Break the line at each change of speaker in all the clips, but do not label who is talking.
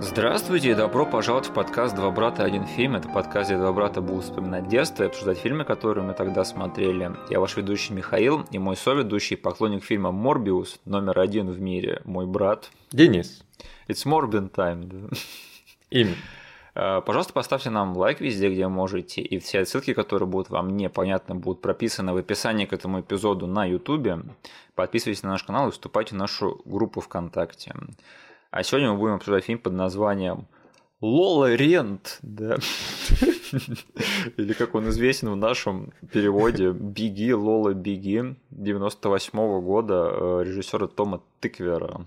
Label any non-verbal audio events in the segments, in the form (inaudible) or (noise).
Здравствуйте и добро пожаловать в подкаст «Два брата. Один фильм». Это подкаст, где два брата будут вспоминать детство и обсуждать фильмы, которые мы тогда смотрели. Я ваш ведущий Михаил и мой соведущий, поклонник фильма «Морбиус», номер один в мире, мой брат.
Денис.
It's Morbin time. Да?
Имя.
А, пожалуйста, поставьте нам лайк везде, где можете, и все ссылки, которые будут вам непонятны, будут прописаны в описании к этому эпизоду на YouTube. Подписывайтесь на наш канал и вступайте в нашу группу ВКонтакте. А сегодня мы будем обсуждать фильм под названием Lola rennt, да. Или как он известен в нашем переводе, Беги, Лола, беги, 98 -го года э, режиссера Тома Тыквера.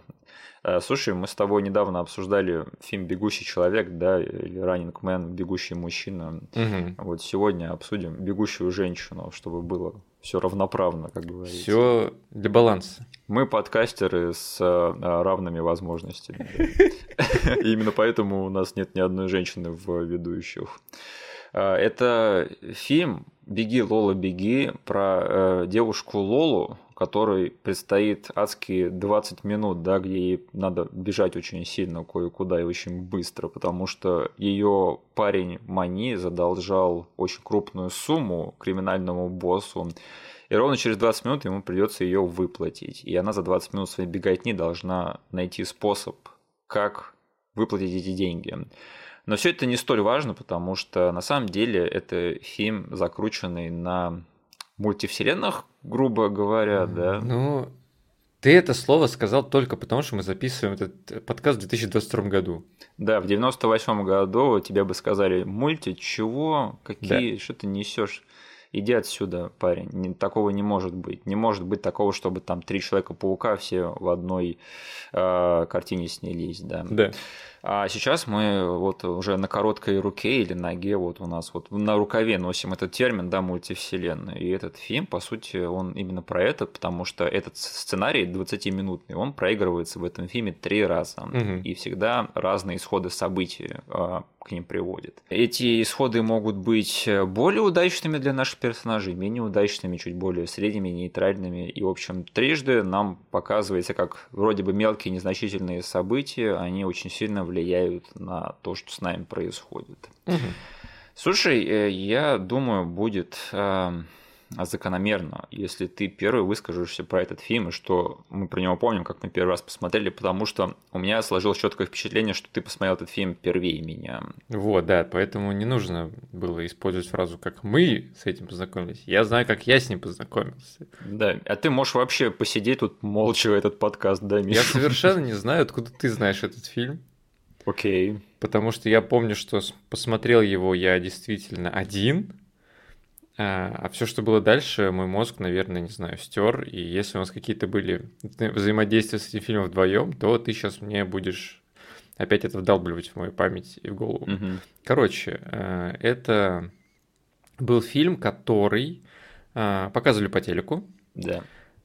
Э, слушай, мы с тобой недавно обсуждали фильм «Бегущий человек», да, или «Running Man», «Бегущий мужчина».
Угу.
Вот сегодня обсудим «Бегущую женщину», чтобы было все равноправно, как говорится.
Все для баланса.
Мы подкастеры с э, равными возможностями. (laughs) Именно поэтому у нас нет ни одной женщины в ведущих. Э, это фильм «Беги, Лола, беги» про девушку Лолу, которой предстоит адские 20 минут, да, где ей надо бежать очень сильно кое-куда и очень быстро, потому что ее парень Мани задолжал очень крупную сумму криминальному боссу, и ровно через 20 минут ему придется ее выплатить. И она за 20 минут своей беготни должна найти способ, как выплатить эти деньги. Но все это не столь важно, потому что на самом деле это фильм, закрученный на мультивселенных, грубо говоря, да.
Ну, ты это слово сказал только потому, что мы записываем этот подкаст в 2022 году.
Да, в 98 году тебе бы сказали, мульти, чего, какие, да. что ты несешь? Иди отсюда, парень. Не, такого не может быть. Не может быть такого, чтобы там три человека-паука все в одной э, картине снялись, да.
Да.
А сейчас мы вот уже на короткой руке или ноге, вот у нас вот на рукаве носим этот термин, да, мультивселенная. И этот фильм, по сути, он именно про это, потому что этот сценарий 20-минутный, он проигрывается в этом фильме три раза.
Угу.
И всегда разные исходы событий а, к ним приводит. Эти исходы могут быть более удачными для наших персонажей, менее удачными, чуть более средними, нейтральными. И, в общем, трижды нам показывается, как вроде бы мелкие, незначительные события, они очень сильно влияют на то, что с нами происходит.
Угу.
Слушай, э, я думаю, будет эм, закономерно, если ты первый выскажешься про этот фильм, и что мы про него помним, как мы первый раз посмотрели, потому что у меня сложилось четкое впечатление, что ты посмотрел этот фильм первее меня.
Вот, да, поэтому не нужно было использовать фразу, как мы с этим познакомились. Я знаю, как я с ним познакомился.
Да, а ты можешь вообще посидеть тут молча этот подкаст, да,
Миша? Я совершенно не знаю, откуда ты знаешь этот фильм.
Окей.
Потому что я помню, что посмотрел его я действительно один, а, а все, что было дальше, мой мозг, наверное, не знаю, стер. И если у нас какие-то были взаимодействия с этим фильмом вдвоем, то ты сейчас мне будешь опять это вдалбливать в мою память и в голову.
Угу.
Короче, э, это был фильм, который а, показывали по телеку.
Да.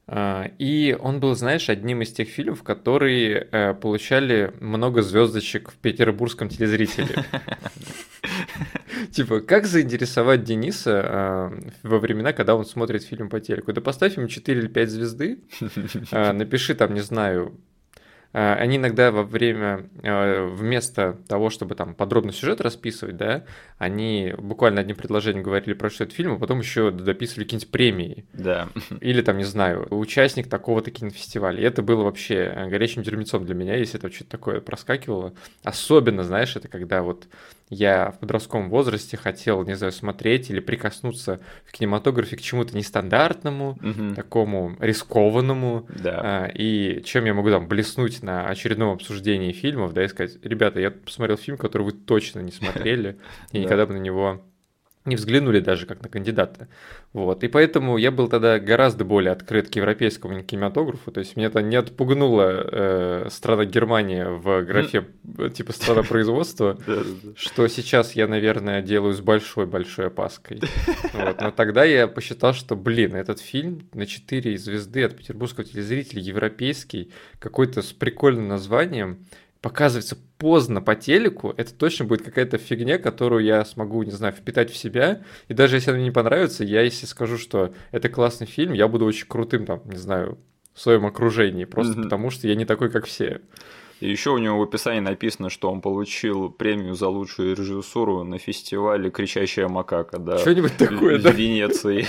А, и он был, знаешь, одним из тех фильмов, которые э, получали много звездочек в петербургском телезрителе. (laughs) Типа, как заинтересовать Дениса а, во времена, когда он смотрит фильм по телеку? Да поставь ему 4 или 5 звезды, а, напиши там, не знаю, они иногда во время, а, вместо того, чтобы там подробно сюжет расписывать, да, они буквально одним предложением говорили про что это фильм, а потом еще дописывали какие-нибудь премии.
Да.
Или там, не знаю, участник такого-то кинофестиваля. И это было вообще горячим дерьмецом для меня, если это что-то такое проскакивало. Особенно, знаешь, это когда вот я в подростковом возрасте хотел, не знаю, смотреть или прикоснуться в кинематографе к чему-то нестандартному,
угу.
такому рискованному.
Да.
А, и чем я могу там блеснуть на очередном обсуждении фильмов, да, и сказать, ребята, я посмотрел фильм, который вы точно не смотрели, (laughs) и никогда бы на него не взглянули даже как на кандидата. Вот. И поэтому я был тогда гораздо более открыт к европейскому кинематографу. То есть меня это не отпугнула э, страна Германия в графе типа страна (laughs) производства, что сейчас я, наверное, делаю с большой-большой опаской. Вот. Но тогда я посчитал, что, блин, этот фильм на 4 звезды от петербургского телезрителя, европейский, какой-то с прикольным названием, показывается поздно по телеку, это точно будет какая-то фигня, которую я смогу, не знаю, впитать в себя. И даже если она мне не понравится, я если скажу, что это классный фильм, я буду очень крутым, там, не знаю, в своем окружении, просто mm-hmm. потому что я не такой, как все.
И еще у него в описании написано, что он получил премию за лучшую режиссуру на фестивале «Кричащая макака», да.
Что-нибудь такое,
в
да?
Венеции.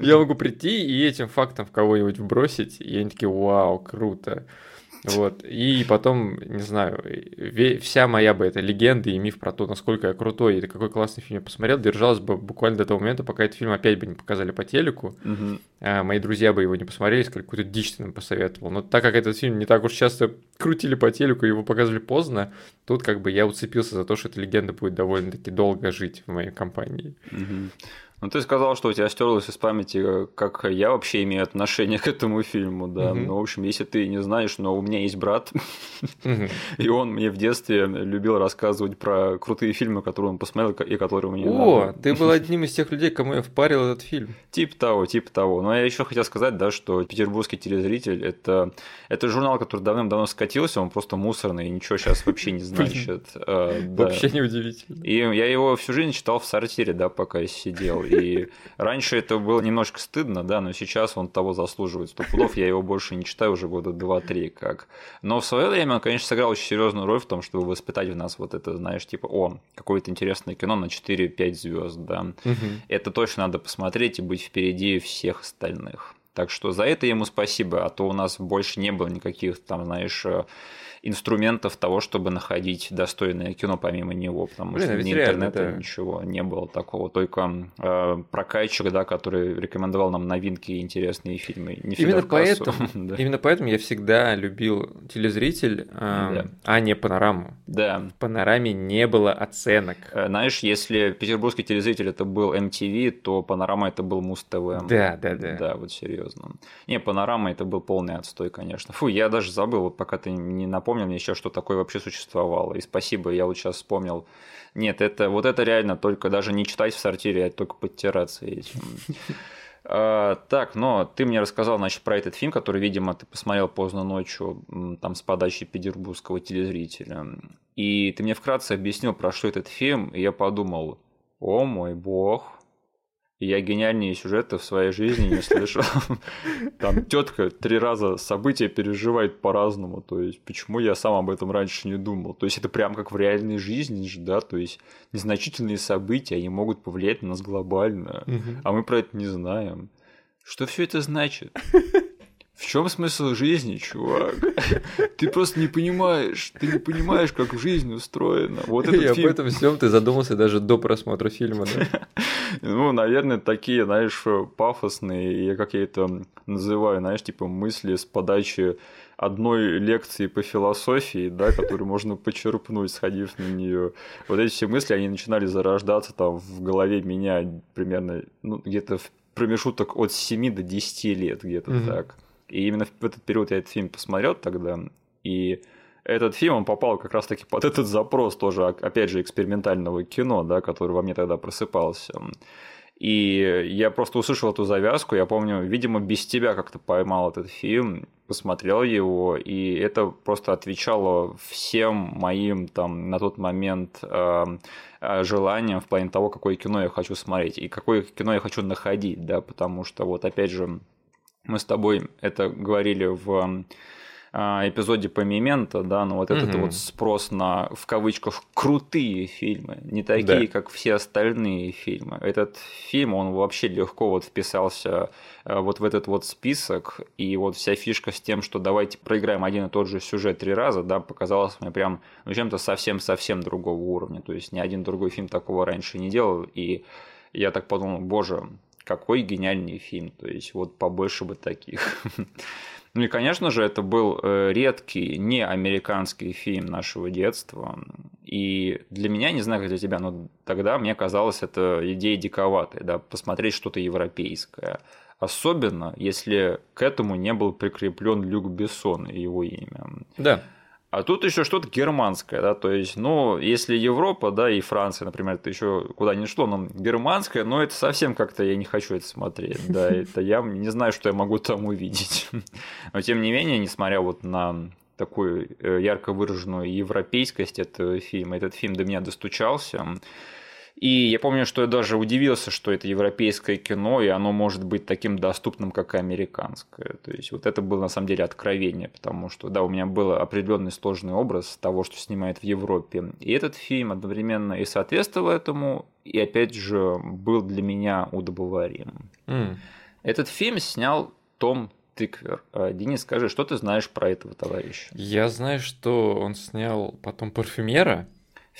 (laughs)
Я могу прийти и этим фактом в кого-нибудь вбросить, и они такие, вау, круто. (laughs) Вот. И потом, не знаю, вся моя бы эта легенда и миф про то, насколько я крутой и какой классный фильм я посмотрел, держалась бы буквально до того момента, пока этот фильм опять бы не показали по телеку.
Мгм.
А мои друзья бы его не посмотрели, сказали, какую-то дичь ты нам посоветовал. Но так как этот фильм не так уж часто крутили по телеку, его показывали поздно, тут как бы я уцепился за то, что эта легенда будет довольно-таки долго жить в моей компании.
Мгм. Ну, ты сказал, что у тебя стерлось из памяти, как я вообще имею отношение к этому фильму, да.
Мгм.
Ну, в общем, если ты не знаешь, но у меня есть брат,
Мгм. (laughs)
и он мне в детстве любил рассказывать про крутые фильмы, которые он посмотрел и которые мне
О,
надо.
ты был (laughs) одним из тех людей, кому я впарил этот фильм.
Тип того, тип того. Но я еще хотел сказать, да, что петербургский телезритель это, это журнал, который давным-давно скатился, он просто мусорный и ничего сейчас вообще не (laughs) значит. Э, да.
Вообще неудивительно.
И я его всю жизнь читал в сортире, да, пока я сидел. И раньше это было немножко стыдно, да, но сейчас он того заслуживает. Сто пудов я его больше не читаю уже года два-три как. Но в свое время он, конечно, сыграл очень серьезную роль в том, чтобы воспитать в нас вот это, знаешь, типа, о, какое-то интересное кино на 4-5 звезд, да. Это точно надо посмотреть и быть впереди всех остальных. Так что за это ему спасибо, а то у нас больше не было никаких там, знаешь, э, инструментов того, чтобы находить достойное кино помимо него, потому
Блин, а
что ни
реально,
интернета,
да.
ничего не было такого, только э, прокатчик, да, который рекомендовал нам новинки и интересные фильмы. Не
Именно поэтому, (laughs)
да.
именно поэтому я всегда любил телезритель, эм,
Да.
а не панораму.
да.
В панораме не было оценок.
Э, Знаешь, если петербургский телезритель это был MTV, то панорама это был Муз-ТВ.
Да, да, да.
Да, вот серьезно. Не, панорама это был полный отстой, конечно. Фу, я даже забыл, вот пока ты не напомнил мне еще, что такое вообще существовало. И спасибо, я вот сейчас вспомнил. Нет, это вот это реально только даже не читать в сортире, а только подтираться этим. (laughs) А, Так, но ты мне рассказал, значит, про этот фильм, который, видимо, ты посмотрел поздно ночью, там, с подачи петербургского телезрителя. И ты мне вкратце объяснил, про что этот фильм, и я подумал, о мой бог, я гениальнее сюжеты в своей жизни не слышал. (laughs) Там тетка три раза события переживает по-разному. То есть, почему я сам об этом раньше не думал? То есть, это прям как в реальной жизни же, да? То есть, незначительные события, они могут повлиять на нас глобально. А мы про это не знаем. Что все это значит? (laughs) В чем смысл жизни, чувак? Ты просто не понимаешь. Ты не понимаешь, как жизнь устроена. Вот
И
этот
об
фильм
этом всем ты задумался даже до просмотра фильма, да? (laughs)
ну, наверное, такие, знаешь, пафосные, я как я это называю, знаешь, типа мысли с подачи одной лекции по философии, да, которую можно почерпнуть, сходив на нее. Вот эти все мысли, они начинали зарождаться там в голове меня примерно, ну, где-то в промежуток от 7 до 10 лет, где-то
Мгм.
так. И именно в этот период я этот фильм посмотрел тогда, и этот фильм, он попал как раз-таки под этот запрос тоже, опять же, экспериментального кино, да, который во мне тогда просыпался. И я просто услышал эту завязку, я помню, видимо, без тебя как-то поймал этот фильм, посмотрел его, и это просто отвечало всем моим там на тот момент э, э, желаниям в плане того, какое кино я хочу смотреть и какое кино я хочу находить, да, потому что вот опять же мы с тобой это говорили в а, эпизоде по Мементо, да, но вот этот вот спрос на, в кавычках, крутые фильмы, не такие,
Да.
как все остальные фильмы. Этот фильм, он вообще легко вот вписался э, вот в этот вот список, и вот вся фишка с тем, что давайте проиграем один и тот же сюжет три раза, да, показалось мне прям ну, чем-то совсем-совсем другого уровня, то есть ни один другой фильм такого раньше не делал, и я так подумал, боже, какой гениальный фильм, то есть вот побольше бы таких. (laughs) Ну и, конечно же, это был э, редкий, не американский фильм нашего детства. И для меня, не знаю, как для тебя, но тогда мне казалось это идея диковатой, да, посмотреть что-то европейское. Особенно, если к этому не был прикреплен Люк Бессон и его имя.
Да.
А тут еще что-то германское, да, то есть, ну, если Европа, да, и Франция, например, это еще куда ни шло, но германское, но это совсем как-то я не хочу это смотреть, да, (laughs) это я не знаю, что я могу там увидеть. (laughs) Но тем не менее, несмотря вот на такую э, ярко выраженную европейскость этого фильма, этот фильм до меня достучался. И я помню, что я даже удивился, что это европейское кино, и оно может быть таким доступным, как и американское. То есть вот это было на самом деле откровение, потому что, да, у меня был определенный сложный образ того, что снимает в Европе. И этот фильм одновременно и соответствовал этому, и опять же был для меня удобоваримым. Mm. Этот фильм снял Том Тыквер. А, Денис, скажи, что ты знаешь про этого товарища?
Я знаю, что он снял потом «Парфюмера»,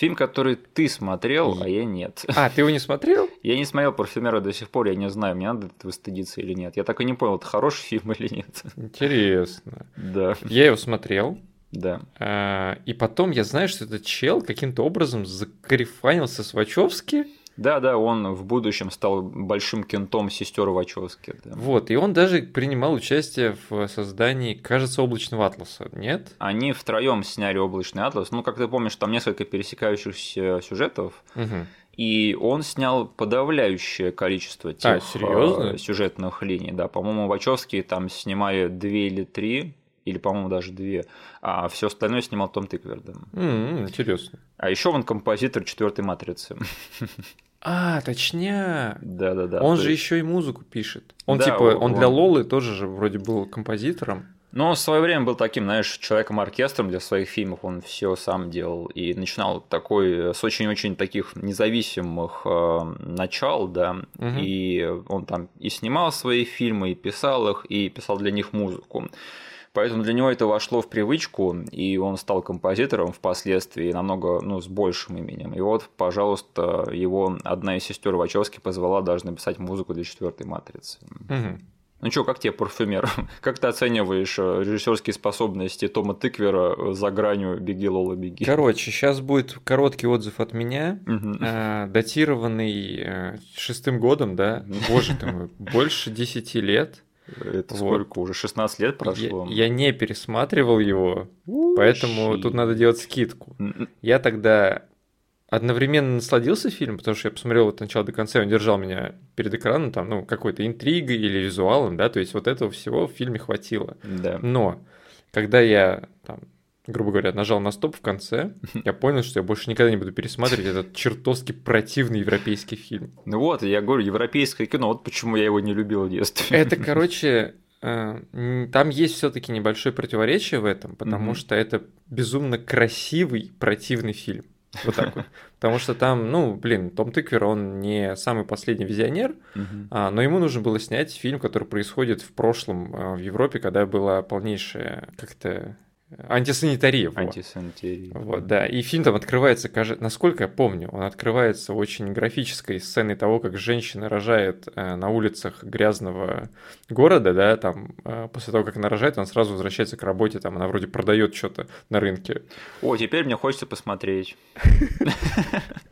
Фильм, который ты смотрел, а я нет.
А, ты его не смотрел? (laughs)
Я не смотрел «Парфюмера» до сих пор, я не знаю, мне надо этого стыдиться или нет. Я так и не понял, это хороший фильм или нет. (laughs)
Интересно.
Да.
Я его смотрел.
Да.
А, и потом я знаю, что этот чел каким-то образом закарифанился с Вачовски.
Да, да, он в будущем стал большим кентом сестер Вачовски. Да.
Вот, и он даже принимал участие в создании, кажется, облачного атласа, нет?
Они втроем сняли облачный атлас. Ну, как ты помнишь, там несколько пересекающихся сюжетов.
Угу.
И он снял подавляющее количество тех
а, серьезно?
сюжетных линий. Да, по-моему, Вачовски там снимали две или три или, по-моему, даже две, а все остальное снимал Том Тыквер. Да.
Mm, интересно.
А еще он композитор четвертой матрицы. (laughs)
А, точняк.
Да, да, да.
Он же есть... еще и музыку пишет. Он да, типа, он, он для Лолы тоже же вроде был композитором.
Но в свое время был таким, знаешь, человеком-оркестром для своих фильмов, он все сам делал и начинал такой с очень-очень таких независимых э, начал, да, угу. и он там и снимал свои фильмы, и писал их, и писал для них музыку. Поэтому для него это вошло в привычку, и он стал композитором впоследствии намного ну, с большим именем. И вот, пожалуйста, его одна из сестер Вачовски позвала даже написать музыку для четвертой матрицы.
Угу.
Ну что, как тебе парфюмер? (laughs) Как ты оцениваешь э, режиссерские способности Тома Тыквера за гранью «Беги, Лола, беги»?
Короче, сейчас будет короткий отзыв от меня, угу. э, датированный э, шестым годом, да? Боже ты мой, больше десяти лет.
Это вот. сколько уже? 16 лет прошло?
Я, я не пересматривал его, поэтому тут надо делать скидку. Я тогда одновременно насладился фильмом, потому что я посмотрел от начала до конца, он держал меня перед экраном, там, ну, какой-то интригой или визуалом, да, то есть вот этого всего в фильме хватило.
Да.
Но когда я там грубо говоря, нажал на стоп в конце, я понял, что я больше никогда не буду пересматривать этот чертовски противный европейский фильм.
Ну вот, я говорю, европейское кино, вот почему я его не любил в детстве.
Это, (laughs) короче, э, там есть все-таки небольшое противоречие в этом, потому что это безумно красивый противный фильм. Вот так вот. (laughs) Потому что там, ну, блин, Том Тыквер, он не самый последний визионер, а, но ему нужно было снять фильм, который происходит в прошлом а, в Европе, когда была полнейшая как-то Антисанитария.
Антисанитария.
Вот, да. И фильм там открывается, кажется, насколько я помню, он открывается очень графической сценой того, как женщина рожает э, на улицах грязного города, да, там э, после того, как она рожает, она сразу возвращается к работе, там она вроде продает что-то на рынке.
О, теперь мне хочется посмотреть. (laughs)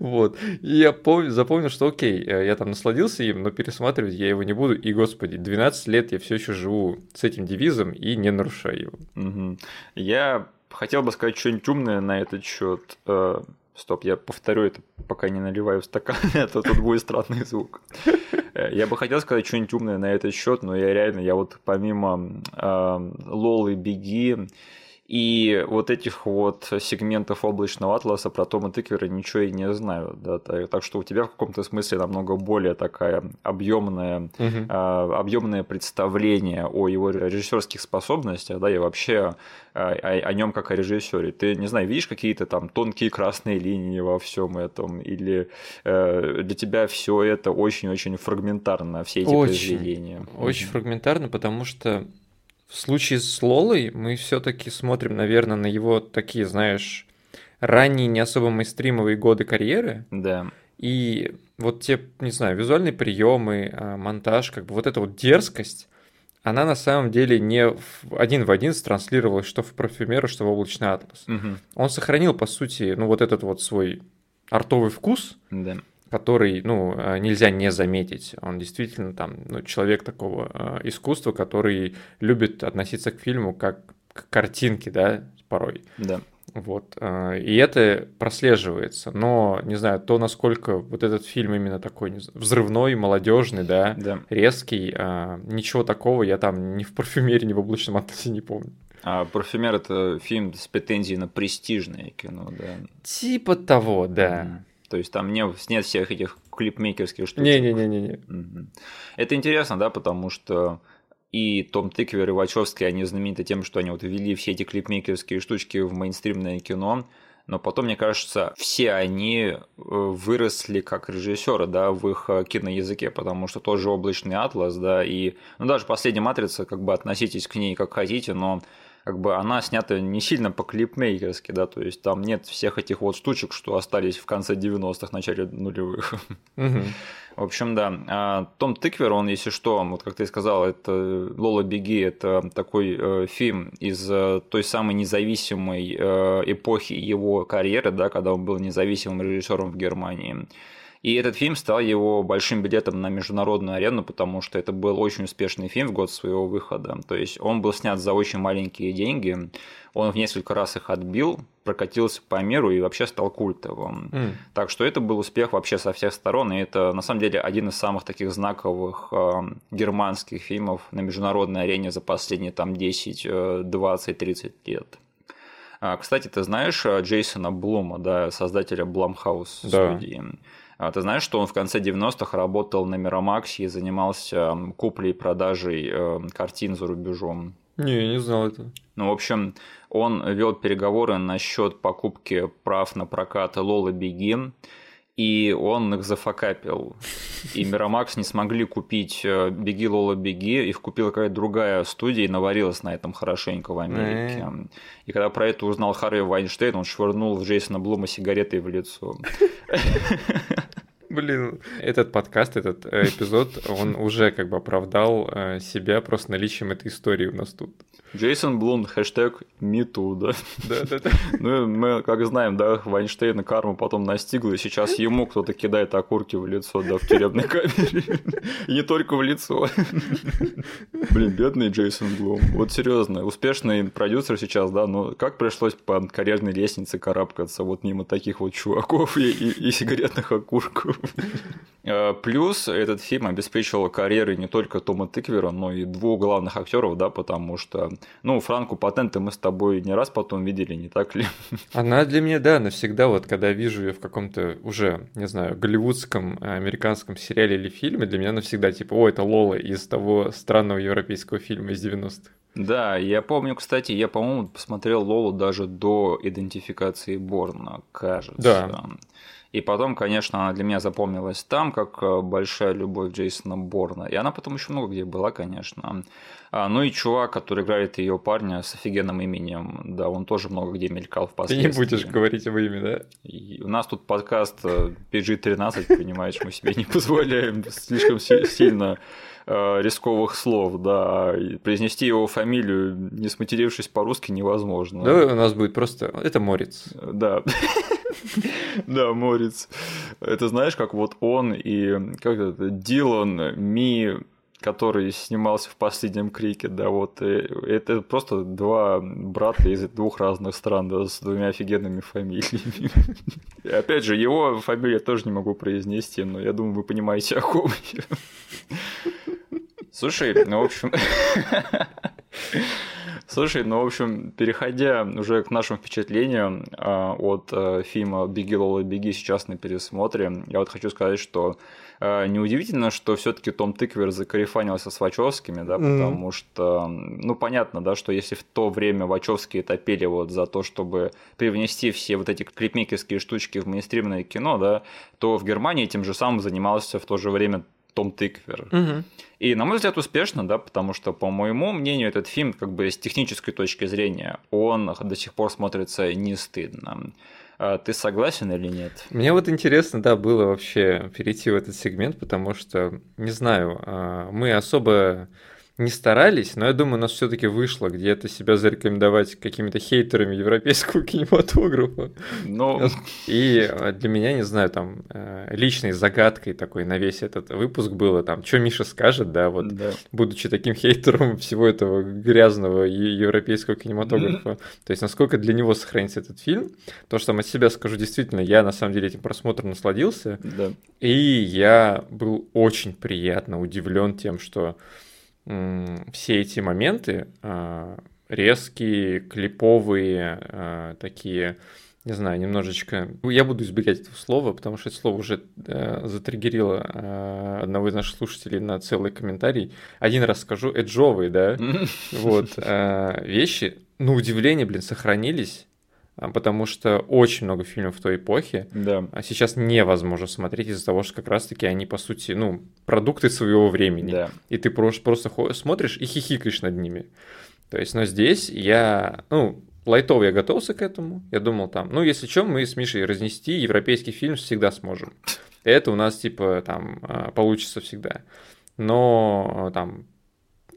Вот. И я помню, запомнил, что окей, э, я там насладился им, но пересматривать я его не буду. И, господи, 12 лет я все еще живу с этим девизом и не нарушаю его.
Угу. Я хотел бы сказать что-нибудь умное на этот счет. Э, стоп, я повторю это, пока не наливаю в стакан, (laughs) а то тут будет странный звук. Э, я бы хотел сказать что-нибудь умное на этот счет, но я реально, я вот помимо э, Лолы Беги, и вот этих вот сегментов облачного атласа про Тома Тыквера ничего и не знаю. Да? Так что у тебя в каком-то смысле намного более такая объемная,
угу.
а, объемное представление о его режиссерских способностях, да, и вообще о, о нем как о режиссере. Ты, не знаю, видишь какие-то там тонкие красные линии во всем этом, или э, для тебя все это очень-очень фрагментарно, все эти очень, произведения.
Очень угу. фрагментарно, потому что в случае с Лолой мы все-таки смотрим, наверное, на его такие, знаешь, ранние не особо мейстримовые годы карьеры.
Да.
И вот те, не знаю, визуальные приемы, а, монтаж, как бы вот эта вот дерзкость, она на самом деле не один в один транслировалась что в парфюмеру, что в облачный атлас.
Угу.
Он сохранил, по сути, ну вот этот вот свой артовый вкус,
да
который, ну, э, нельзя не заметить. Он действительно там, ну, человек такого э, искусства, который любит относиться к фильму как к картинке, да, порой.
Да.
Вот. Э, и это прослеживается. Но, не знаю, то, насколько вот этот фильм именно такой знаю, взрывной, молодежный, да,
да,
резкий, ничего такого я там ни в парфюмерии, ни в облачном атласе не помню.
А «Парфюмер» — это фильм с претензией на престижное кино, да?
Типа того, да.
То есть там не, нет всех этих клипмейкерских штук.
Не-не-не-не.
Это интересно, да, потому что и Том Тыквер, и Вачовский, они знамениты тем, что они вот ввели все эти клипмейкерские штучки в мейнстримное кино, но потом, мне кажется, все они э, выросли как режиссеры, да, в их э, киноязыке, потому что тоже облачный атлас, да, и, ну, даже последняя матрица, как бы относитесь к ней как хотите, но как бы она снята не сильно по клипмейкерски, да, то есть там нет всех этих вот штучек, что остались в конце 90-х, начале нулевых. В общем, да. А Том Тыквер, он, если что, вот как ты сказал, это Лола Беги, это такой э, фильм из э, той самой независимой э, эпохи его карьеры, да, когда он был независимым режиссером в Германии. И этот фильм стал его большим билетом на международную арену, потому что это был очень успешный фильм в год своего выхода. То есть он был снят за очень маленькие деньги, он в несколько раз их отбил, прокатился по миру и вообще стал культовым. Mm. Так что это был успех вообще со всех сторон, и это на самом деле один из самых таких знаковых э, германских фильмов на международной арене за последние там 10, 20, 30 лет. А, кстати, ты знаешь э, Джейсона Блума, да, создателя Blumhouse да. студии? А ты знаешь, что он в конце 90-х работал на Миромаксе и занимался куплей и продажей э, картин за рубежом?
Не, я не знал это.
Ну, в общем, он вел переговоры насчет покупки прав на прокат Лола Беги, и он их зафакапил. И Миромакс не смогли купить э, «Беги, Лола, беги», их купила какая-то другая студия и наварилась на этом хорошенько в Америке. И когда про это узнал Харви Вайнштейн, он швырнул в Джейсона Блума сигаретой в лицо.
Блин, этот подкаст, этот э, эпизод, он уже как бы оправдал э, себя просто наличием этой истории у нас тут.
Джейсон Блум, хэштег MeToo, да?
Да-да-да. (laughs)
Ну, мы, как знаем, да, Вайнштейна карма потом настигла, и сейчас ему кто-то кидает окурки в лицо, да, в тюремной камере. И (laughs) не только в лицо. (laughs) Блин, бедный Джейсон Блум. Вот серьезно, успешный продюсер сейчас, да, но как пришлось по карьерной лестнице карабкаться вот мимо таких вот чуваков и, и, и сигаретных окурков? Э, плюс этот фильм обеспечивал карьеры не только Тома Тыквера, но и двух главных актеров, да, потому что, ну, Франку Патенты мы с тобой не раз потом видели, не так ли? (laughs)
Она для меня, да, навсегда, вот когда вижу ее в каком-то уже, не знаю, голливудском, американском сериале или фильме, для меня навсегда типа, о, это Лола из того странного европейского фильма из 90-х.
Да, я помню, кстати, я, по-моему, посмотрел Лолу даже до идентификации Борна, кажется.
Да.
И потом, конечно, она для меня запомнилась там, как э, большая любовь Джейсона Борна. И она потом еще много где была, конечно. А, ну и чувак, который играет ее парня с офигенным именем, да, он тоже много где мелькал в
Ты не будешь говорить его имя, да?
И у нас тут подкаст PG-13, э, понимаешь, мы себе не позволяем слишком сильно э, рисковых слов, да, и произнести его фамилию, не сматерившись по-русски, невозможно.
Да, у нас будет просто... Это Морец.
Да. (laughs) Да, Морец. Это знаешь, как вот он и как это, Дилан, Ми, который снимался в последнем крике, да, вот э, это просто два брата из двух разных стран, да, с двумя офигенными фамилиями. (laughs) И опять же, его фамилию я тоже не могу произнести, но я думаю, вы понимаете, о ком я. Слушай, ну, в общем... (laughs) Слушай, ну, в общем, переходя уже к нашим впечатлениям а, от а, фильма «Беги, Лола, беги» сейчас на пересмотре, я вот хочу сказать, что а, неудивительно, что все таки Том Тыквер закарифанился с Вачовскими, да, потому mm-hmm. что, ну, понятно, да, что если в то время Вачовские топили вот за то, чтобы привнести все вот эти клипмейкерские штучки в мейнстримное кино, да, то в Германии этим же самым занимался в то же время том Тыквер.
Угу.
И, на мой взгляд, успешно, да, потому что, по моему мнению, этот фильм, как бы с технической точки зрения, он до сих пор смотрится не стыдно. А ты согласен или нет?
Мне вот интересно, да, было вообще перейти в этот сегмент, потому что, не знаю, а, мы особо не старались, но я думаю, у нас все-таки вышло где-то себя зарекомендовать какими-то хейтерами европейского (laughs) кинематографа.
Ну...
И э, для меня, не знаю, там э, личной загадкой такой на весь этот выпуск было, там, что Миша скажет, да, вот, да. будучи таким хейтером всего этого грязного европейского кинематографа. То есть, насколько для него сохранится этот фильм. То, что сам от себя скажу, действительно, я на самом деле этим просмотром насладился.
Да.
И я был очень приятно удивлен тем, что все эти моменты а, резкие, клиповые, а, такие не знаю, немножечко... Я буду избегать этого слова, потому что это слово уже э, затриггерило э, одного из наших слушателей на целый комментарий. Один раз скажу, эджовые, да? (laughs) Вот. Вещи, на удивление, блин, сохранились а, потому что очень много фильмов в той эпохе
да.
а сейчас невозможно смотреть из-за того, что как раз-таки они, по сути, ну, продукты своего времени.
Да.
И ты просто, просто смотришь и хихикаешь над ними. То есть, но здесь я, ну, лайтово я готовился к этому. Я думал там, ну, если что, мы с Мишей разнести европейский фильм всегда сможем. Это у нас, типа, там, а, получится всегда. Но там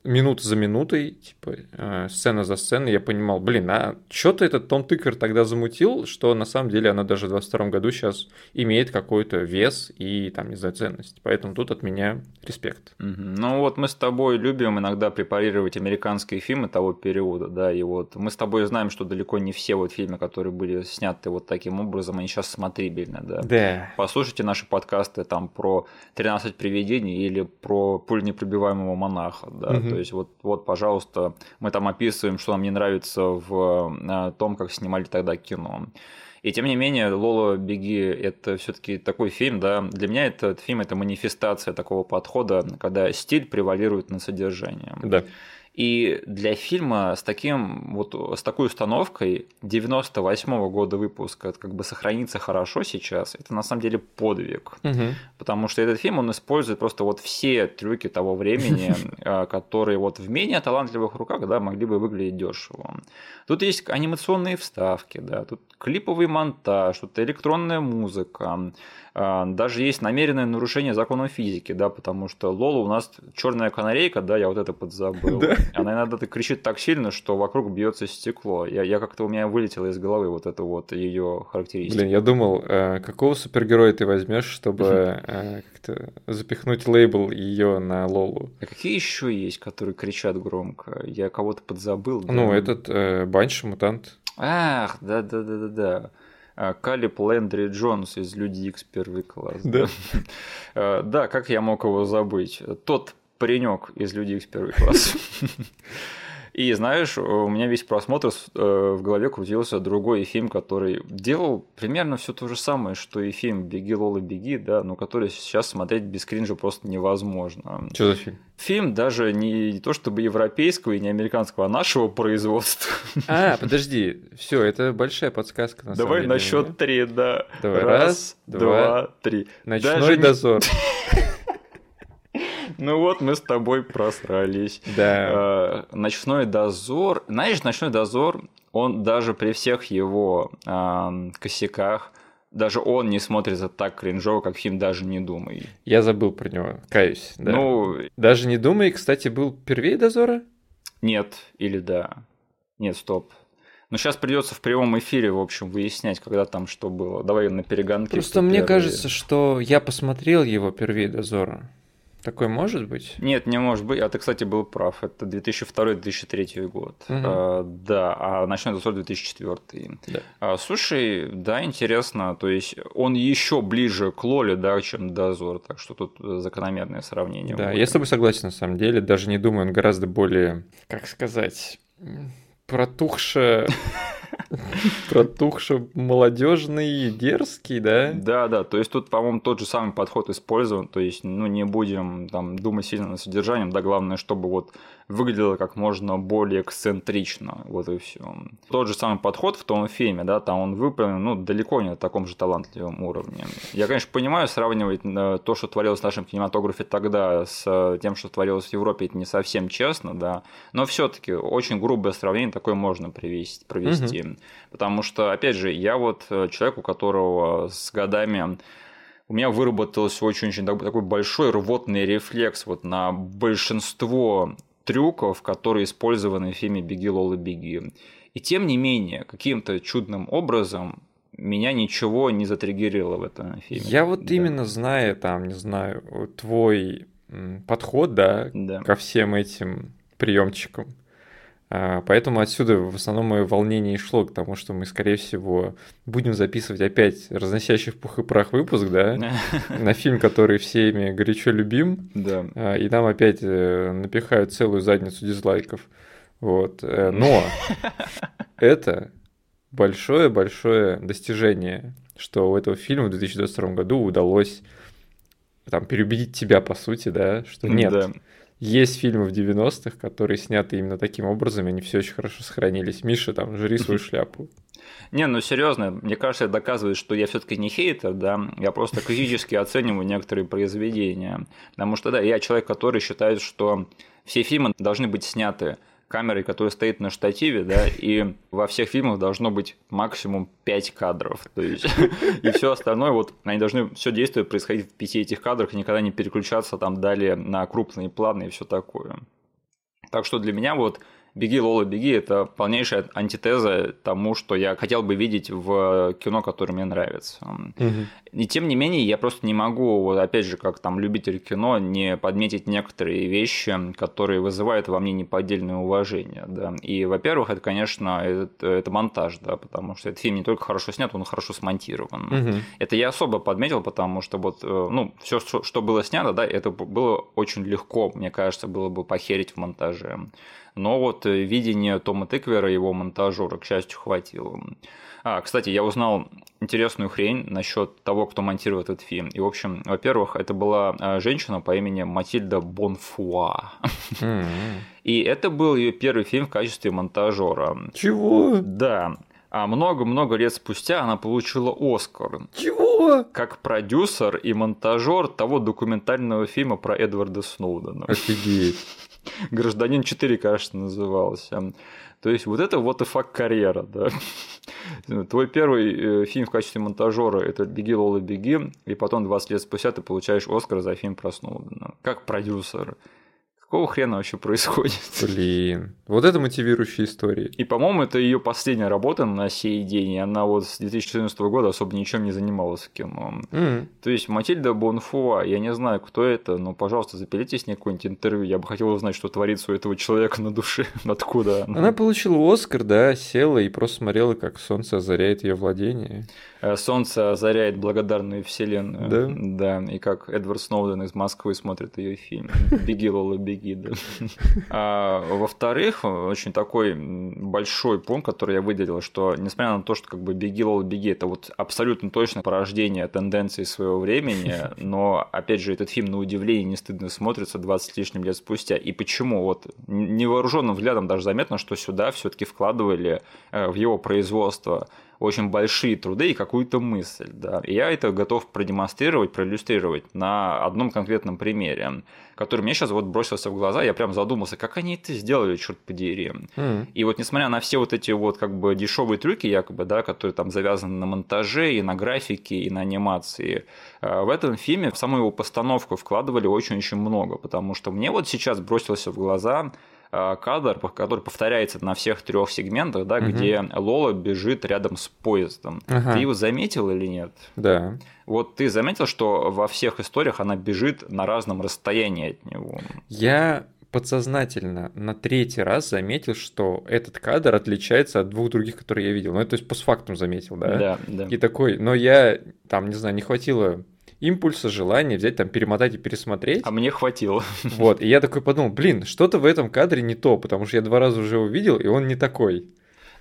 минута за минутой, типа, э, сцена за сценой, я понимал, блин, а что-то этот Том Тыкер тогда замутил, что на самом деле она даже в 22 году сейчас имеет какой-то вес и, там, не знаю, ценность. Поэтому тут от меня респект.
Угу. Ну вот мы с тобой любим иногда препарировать американские фильмы того периода, да, и вот мы с тобой знаем, что далеко не все вот фильмы, которые были сняты вот таким образом, они сейчас смотрибельны, да.
Да.
Послушайте наши подкасты там про 13 привидений или про пуль непробиваемого монаха, да, угу. То есть вот, вот, пожалуйста, мы там описываем, что нам не нравится в э, том, как снимали тогда кино. И тем не менее, Лола Беги это все-таки такой фильм, да. Для меня этот фильм это манифестация такого подхода, когда стиль превалирует над содержанием.
Да.
И для фильма с таким вот с такой установкой 98 -го года выпуска как бы сохраниться хорошо сейчас, это на самом деле подвиг.
Угу.
Потому что этот фильм, он использует просто вот все трюки того времени, (laughs) а, которые вот в менее талантливых руках, да, могли бы выглядеть дешево. Тут есть анимационные вставки, да, тут клиповый монтаж, тут электронная музыка, даже есть намеренное нарушение законов физики, да, потому что Лола у нас черная канарейка, да, я вот это подзабыл. (laughs) Да. Она иногда кричит так сильно, что вокруг бьется стекло. Я, я как-то у меня вылетело из головы вот это вот ее характеристика.
Блин, я думал, э, какого супергероя ты возьмешь, чтобы э, как-то запихнуть лейбл ее на Лолу?
А какие еще есть, которые кричат громко? Я кого-то подзабыл.
Ну, этот э, Банши мутант.
Ах, да, А, Калип Лэндри Джонс из Люди Икс первый класс. Да. (laughs) А, да, как я мог его забыть? Тот паренек из Люди Икс первый класс. (laughs) И знаешь, у меня весь просмотр э, в голове крутился другой фильм, который делал примерно все то же самое, что и фильм «Беги, Лола, беги», да, но который сейчас смотреть без кринжа просто невозможно.
Что за фильм?
Фильм даже не то чтобы европейского и не американского, а нашего производства.
А, подожди, все, это большая подсказка
на Давай на счет три, да.
Давай, раз, два, три. Ночной даже дозор. (laughs)
Ну вот мы с тобой просрались.
Да.
Э, ночной дозор. Знаешь, ночной дозор, он даже при всех его косяках, даже он не смотрится так кринжово, как фильм «Даже не думай».
Я забыл про него, каюсь. Да.
Ну...
«Даже не думай», кстати, был первее «Дозора»?
Нет, или да. Нет, стоп. Но сейчас придется в прямом эфире, в общем, выяснять, когда там что было. Давай на перегонке.
Просто мне первые. кажется, что я посмотрел его первее «Дозора». Такой может быть?
Нет, не может быть. А ты, кстати, был прав. Это 2002-2003 год.
Угу.
А, да, а «Ночной дозор» 2004.
Да.
А, слушай, да, интересно. То есть он еще ближе к Лоле, да, чем Дозор. Так что тут закономерное сравнение.
Да, будет. я с тобой согласен, на самом деле. Даже не думаю, он гораздо более, как сказать, протухше (laughs) (laughs) Протухший, молодежный, дерзкий, да?
Да, да. То есть тут, по-моему, тот же самый подход использован. То есть, ну, не будем там думать сильно над содержанием, да, главное, чтобы вот выглядело как можно более эксцентрично. Вот и все. Тот же самый подход в том фильме, да, там он выполнен, ну, далеко не на таком же талантливом уровне. Я, конечно, понимаю, сравнивать э, то, что творилось в нашем кинематографе тогда, с э, тем, что творилось в Европе, это не совсем честно, да, но все-таки очень грубое сравнение такое можно привести. провести. Угу. Потому что, опять же, я вот э, человек, у которого с годами у меня выработался очень-очень такой большой рвотный рефлекс вот на большинство трюков, которые использованы в фильме «Беги, Лола, беги». И тем не менее, каким-то чудным образом меня ничего не затриггерило в этом фильме.
Я вот да. именно знаю, там, не знаю, твой подход, да,
да.
ко всем этим приемчикам. А, поэтому отсюда в основном мое волнение и шло к тому, что мы, скорее всего, будем записывать опять разносящий в пух и прах выпуск, да, (laughs) на фильм, который всеми горячо любим,
да.
А, и нам опять э, напихают целую задницу дизлайков. Вот. Э, но (laughs) это большое-большое достижение, что у этого фильма в 2022 году удалось там переубедить тебя, по сути, да, что нет. Да. Есть фильмы в 90-х, которые сняты именно таким образом, и они все очень хорошо сохранились. Миша, там, жри свою шляпу.
Не, ну серьезно, мне кажется, это доказывает, что я все-таки не хейтер, да, я просто критически оцениваю некоторые произведения. Потому что, да, я человек, который считает, что все фильмы должны быть сняты камерой, которая стоит на штативе, да, и во всех фильмах должно быть максимум 5 кадров. То есть, и все остальное, вот они должны все действие происходить в пяти этих кадрах и никогда не переключаться там далее на крупные планы и все такое. Так что для меня вот «Беги, Лола, беги» — это полнейшая антитеза тому, что я хотел бы видеть в кино, которое мне нравится. Угу. И тем не менее, я просто не могу, вот опять же, как там любитель кино, не подметить некоторые вещи, которые вызывают во мне неподдельное уважение. Да. И, во-первых, это, конечно, это, это монтаж, да, потому что этот фильм не только хорошо снят, он хорошо смонтирован. Угу. Это я особо подметил, потому что вот, э, ну, все, что было снято, да, это было очень легко, мне кажется, было бы похерить в монтаже но вот э, видение Тома Тыквера, его монтажера, к счастью, хватило. А, кстати, я узнал интересную хрень насчет того, кто монтирует этот фильм. И, в общем, во-первых, это была э, женщина по имени Матильда Бонфуа. И это был ее первый фильм в качестве монтажера.
Чего?
Да. А много-много лет спустя она получила Оскар.
Чего?
Как продюсер и монтажер того документального фильма про Эдварда Сноудена.
Офигеть. (laughs)
Гражданин 4, кажется, назывался. То есть вот это вот и факт карьера, да. (laughs) Твой первый э, фильм в качестве монтажера это «Беги, Лола, беги», и потом 20 лет спустя ты получаешь Оскар за фильм про Сноудена. Как продюсер. Какого хрена вообще происходит?
Блин, вот это мотивирующая история.
И, по-моему, это ее последняя работа на сей день, и она вот с 2014 года особо ничем не занималась кино. Mm. То есть Матильда Бонфуа, я не знаю, кто это, но, пожалуйста, запилите с ней какое-нибудь интервью, я бы хотел узнать, что творится у этого человека на душе, (laughs) откуда
она. Она получила Оскар, да, села и просто смотрела, как солнце озаряет ее владение.
Э, солнце озаряет благодарную вселенную. Да? Да, и как Эдвард Сноуден из Москвы смотрит ее фильм (laughs) «Беги, Лола, беги» гида. (laughs) А, во-вторых, очень такой большой пункт, который я выделил, что несмотря на то, что как бы «Беги, Лол, беги» — это вот абсолютно точно порождение тенденции своего времени, (laughs) но, опять же, этот фильм на удивление не стыдно смотрится 20 с лишним лет спустя. И почему? Вот невооруженным взглядом даже заметно, что сюда все таки вкладывали э, в его производство очень большие труды и какую-то мысль. Да. И я это готов продемонстрировать, проиллюстрировать на одном конкретном примере, который мне сейчас вот бросился в глаза. Я прям задумался, как они это сделали, черт подери. Mm. И вот несмотря на все вот эти вот как бы дешевые трюки, якобы, да, которые там завязаны на монтаже и на графике и на анимации, э, в этом фильме в саму его постановку вкладывали очень-очень много, потому что мне вот сейчас бросился в глаза кадр, который повторяется на всех трех сегментах, да, угу. где Лола бежит рядом с поездом. Ага. Ты его заметил или нет?
Да.
Вот ты заметил, что во всех историях она бежит на разном расстоянии от него?
Я подсознательно на третий раз заметил, что этот кадр отличается от двух других, которые я видел. Ну, это то есть постфактум заметил, да?
Да, да.
И такой, но я там, не знаю, не хватило импульса, желания взять, там, перемотать и пересмотреть.
А мне хватило.
Вот, и я такой подумал, блин, что-то в этом кадре не то, потому что я два раза уже увидел, и он не такой.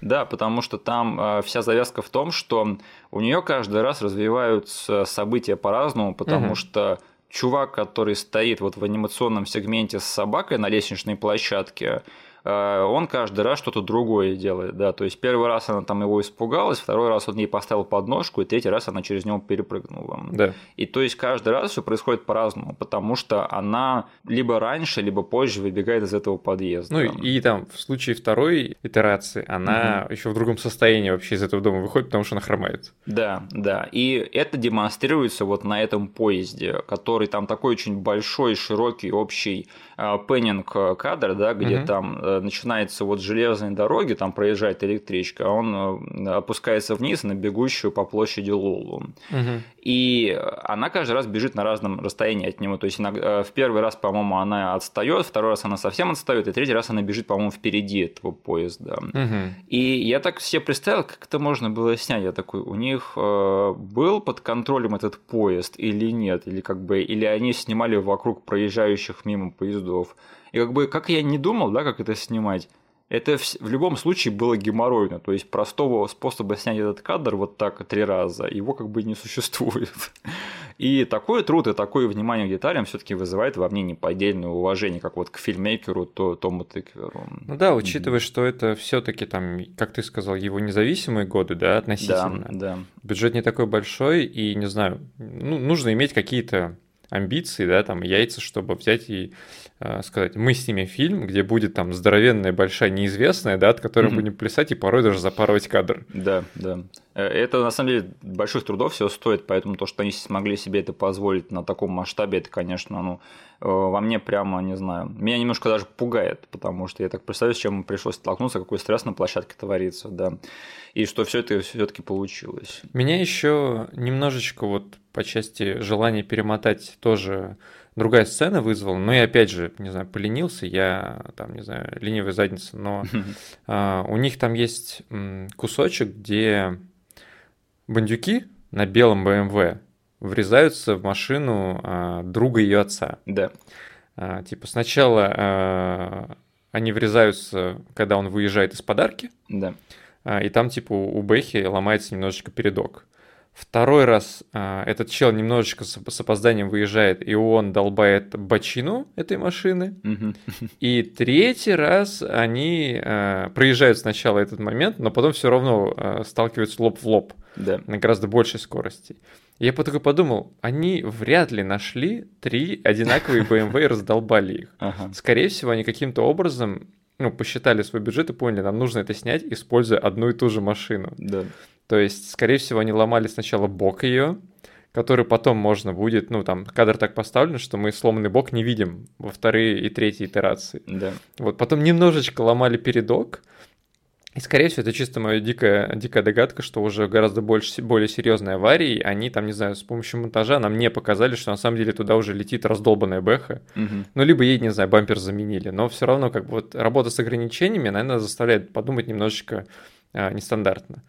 Да, потому что там э, вся завязка в том, что у нее каждый раз развиваются события по-разному, потому угу. что чувак, который стоит вот в анимационном сегменте с собакой на лестничной площадке, он каждый раз что-то другое делает, да, то есть первый раз она там его испугалась, второй раз он ей поставил подножку, и третий раз она через него перепрыгнула.
Да.
И то есть каждый раз все происходит по-разному, потому что она либо раньше, либо позже выбегает из этого подъезда.
Ну и, и там в случае второй итерации она угу. еще в другом состоянии вообще из этого дома выходит, потому что она хромает.
Да, да, и это демонстрируется вот на этом поезде, который там такой очень большой, широкий, общий э, пеннинг кадр, да, где угу. там э, начинается вот с железной дороги, там проезжает электричка, а он э, опускается вниз на бегущую по площади Лулу. Угу. И она каждый раз бежит на разном расстоянии от него. То есть иногда, э, в первый раз, по-моему, она отстает, второй раз она совсем отстает, и третий раз она бежит, по-моему, впереди этого поезда. Угу. И я так себе представил, как это можно было снять. Я такой, у них э, был под контролем этот поезд или нет, или как бы, или они снимали вокруг проезжающих мимо поездов. И как бы, как я не думал, да, как это снимать, это в, в любом случае было геморройно. То есть простого способа снять этот кадр вот так три раза, его как бы не существует. И такой труд и такое внимание к деталям все-таки вызывает во мне неподдельное уважение, как вот к фильмейкеру, то Тому Тыкверу.
Ну да, учитывая, mm-hmm. что это все-таки там, как ты сказал, его независимые годы, да, относительно.
Да, да.
Бюджет не такой большой, и не знаю, ну, нужно иметь какие-то амбиции, да, там яйца, чтобы взять и э, сказать, мы снимем фильм, где будет там здоровенная большая неизвестная, да, от которой mm-hmm. будем плясать и порой даже запарывать кадр.
Да, да. Это на самом деле больших трудов все стоит, поэтому то, что они смогли себе это позволить на таком масштабе, это, конечно, ну, э, во мне прямо, не знаю, меня немножко даже пугает, потому что я так представляю, с чем пришлось столкнуться, какой стресс на площадке творится, да, и что все это все-таки получилось.
Меня еще немножечко вот по части желания перемотать тоже другая сцена вызвала, но я опять же, не знаю, поленился, я там, не знаю, ленивая задница, но (laughs) а, у них там есть кусочек, где бандюки на белом БМВ врезаются в машину а, друга ее отца.
Да.
А, типа сначала а, они врезаются, когда он выезжает из подарки.
Да.
А, и там типа у Бэхи ломается немножечко передок. Второй раз а, этот чел немножечко с, с опозданием выезжает, и он долбает бочину этой машины. И третий раз они а, проезжают сначала этот момент, но потом все равно а, сталкиваются лоб в лоб
да.
на гораздо большей скорости. Я потом подумал, они вряд ли нашли три одинаковые BMW и раздолбали их.
Ага.
Скорее всего, они каким-то образом ну, посчитали свой бюджет и поняли, нам нужно это снять, используя одну и ту же машину.
Да.
То есть, скорее всего, они ломали сначала бок ее, который потом можно будет, ну, там, кадр так поставлен, что мы сломанный бок не видим во вторые и третьей итерации.
Да.
Вот, потом немножечко ломали передок, и, скорее всего, это чисто моя дикая, дикая догадка, что уже гораздо больше, более серьезные аварии, они там, не знаю, с помощью монтажа нам не показали, что на самом деле туда уже летит раздолбанная бэха.
Угу.
Ну, либо ей, не знаю, бампер заменили. Но все равно, как бы, вот работа с ограничениями, наверное, заставляет подумать немножечко а, нестандартно.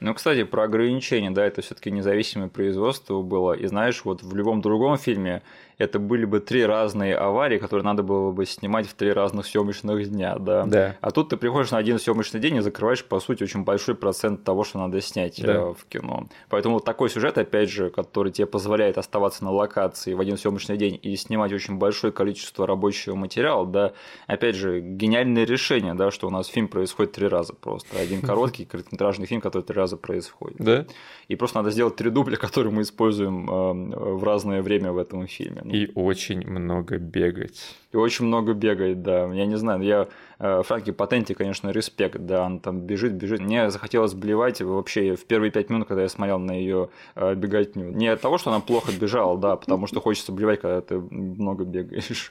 Ну, кстати, про ограничения, да, это все-таки независимое производство было. И знаешь, вот в любом другом фильме это были бы три разные аварии, которые надо было бы снимать в три разных съемочных дня, да.
Да.
А тут ты приходишь на один съемочный день и закрываешь, по сути, очень большой процент того, что надо снять
да.
Э, в кино. Поэтому вот такой сюжет, опять же, который тебе позволяет оставаться на локации в один съемочный день и снимать очень большое количество рабочего материала, да, опять же, гениальное решение, да, что у нас фильм происходит три раза просто. Один короткий короткометражный фильм, который три раза происходит.
Да.
И просто надо сделать три дубля, которые мы используем э, в разное время в этом фильме.
И очень много бегать.
И очень много бегает, да. Я не знаю, я э, Франки Патенти, конечно, респект, да, он там бежит, бежит. Мне захотелось блевать вообще в первые пять минут, когда я смотрел на ее э, беготню. Не от того, что она плохо бежала, да, потому что хочется блевать, когда ты много бегаешь.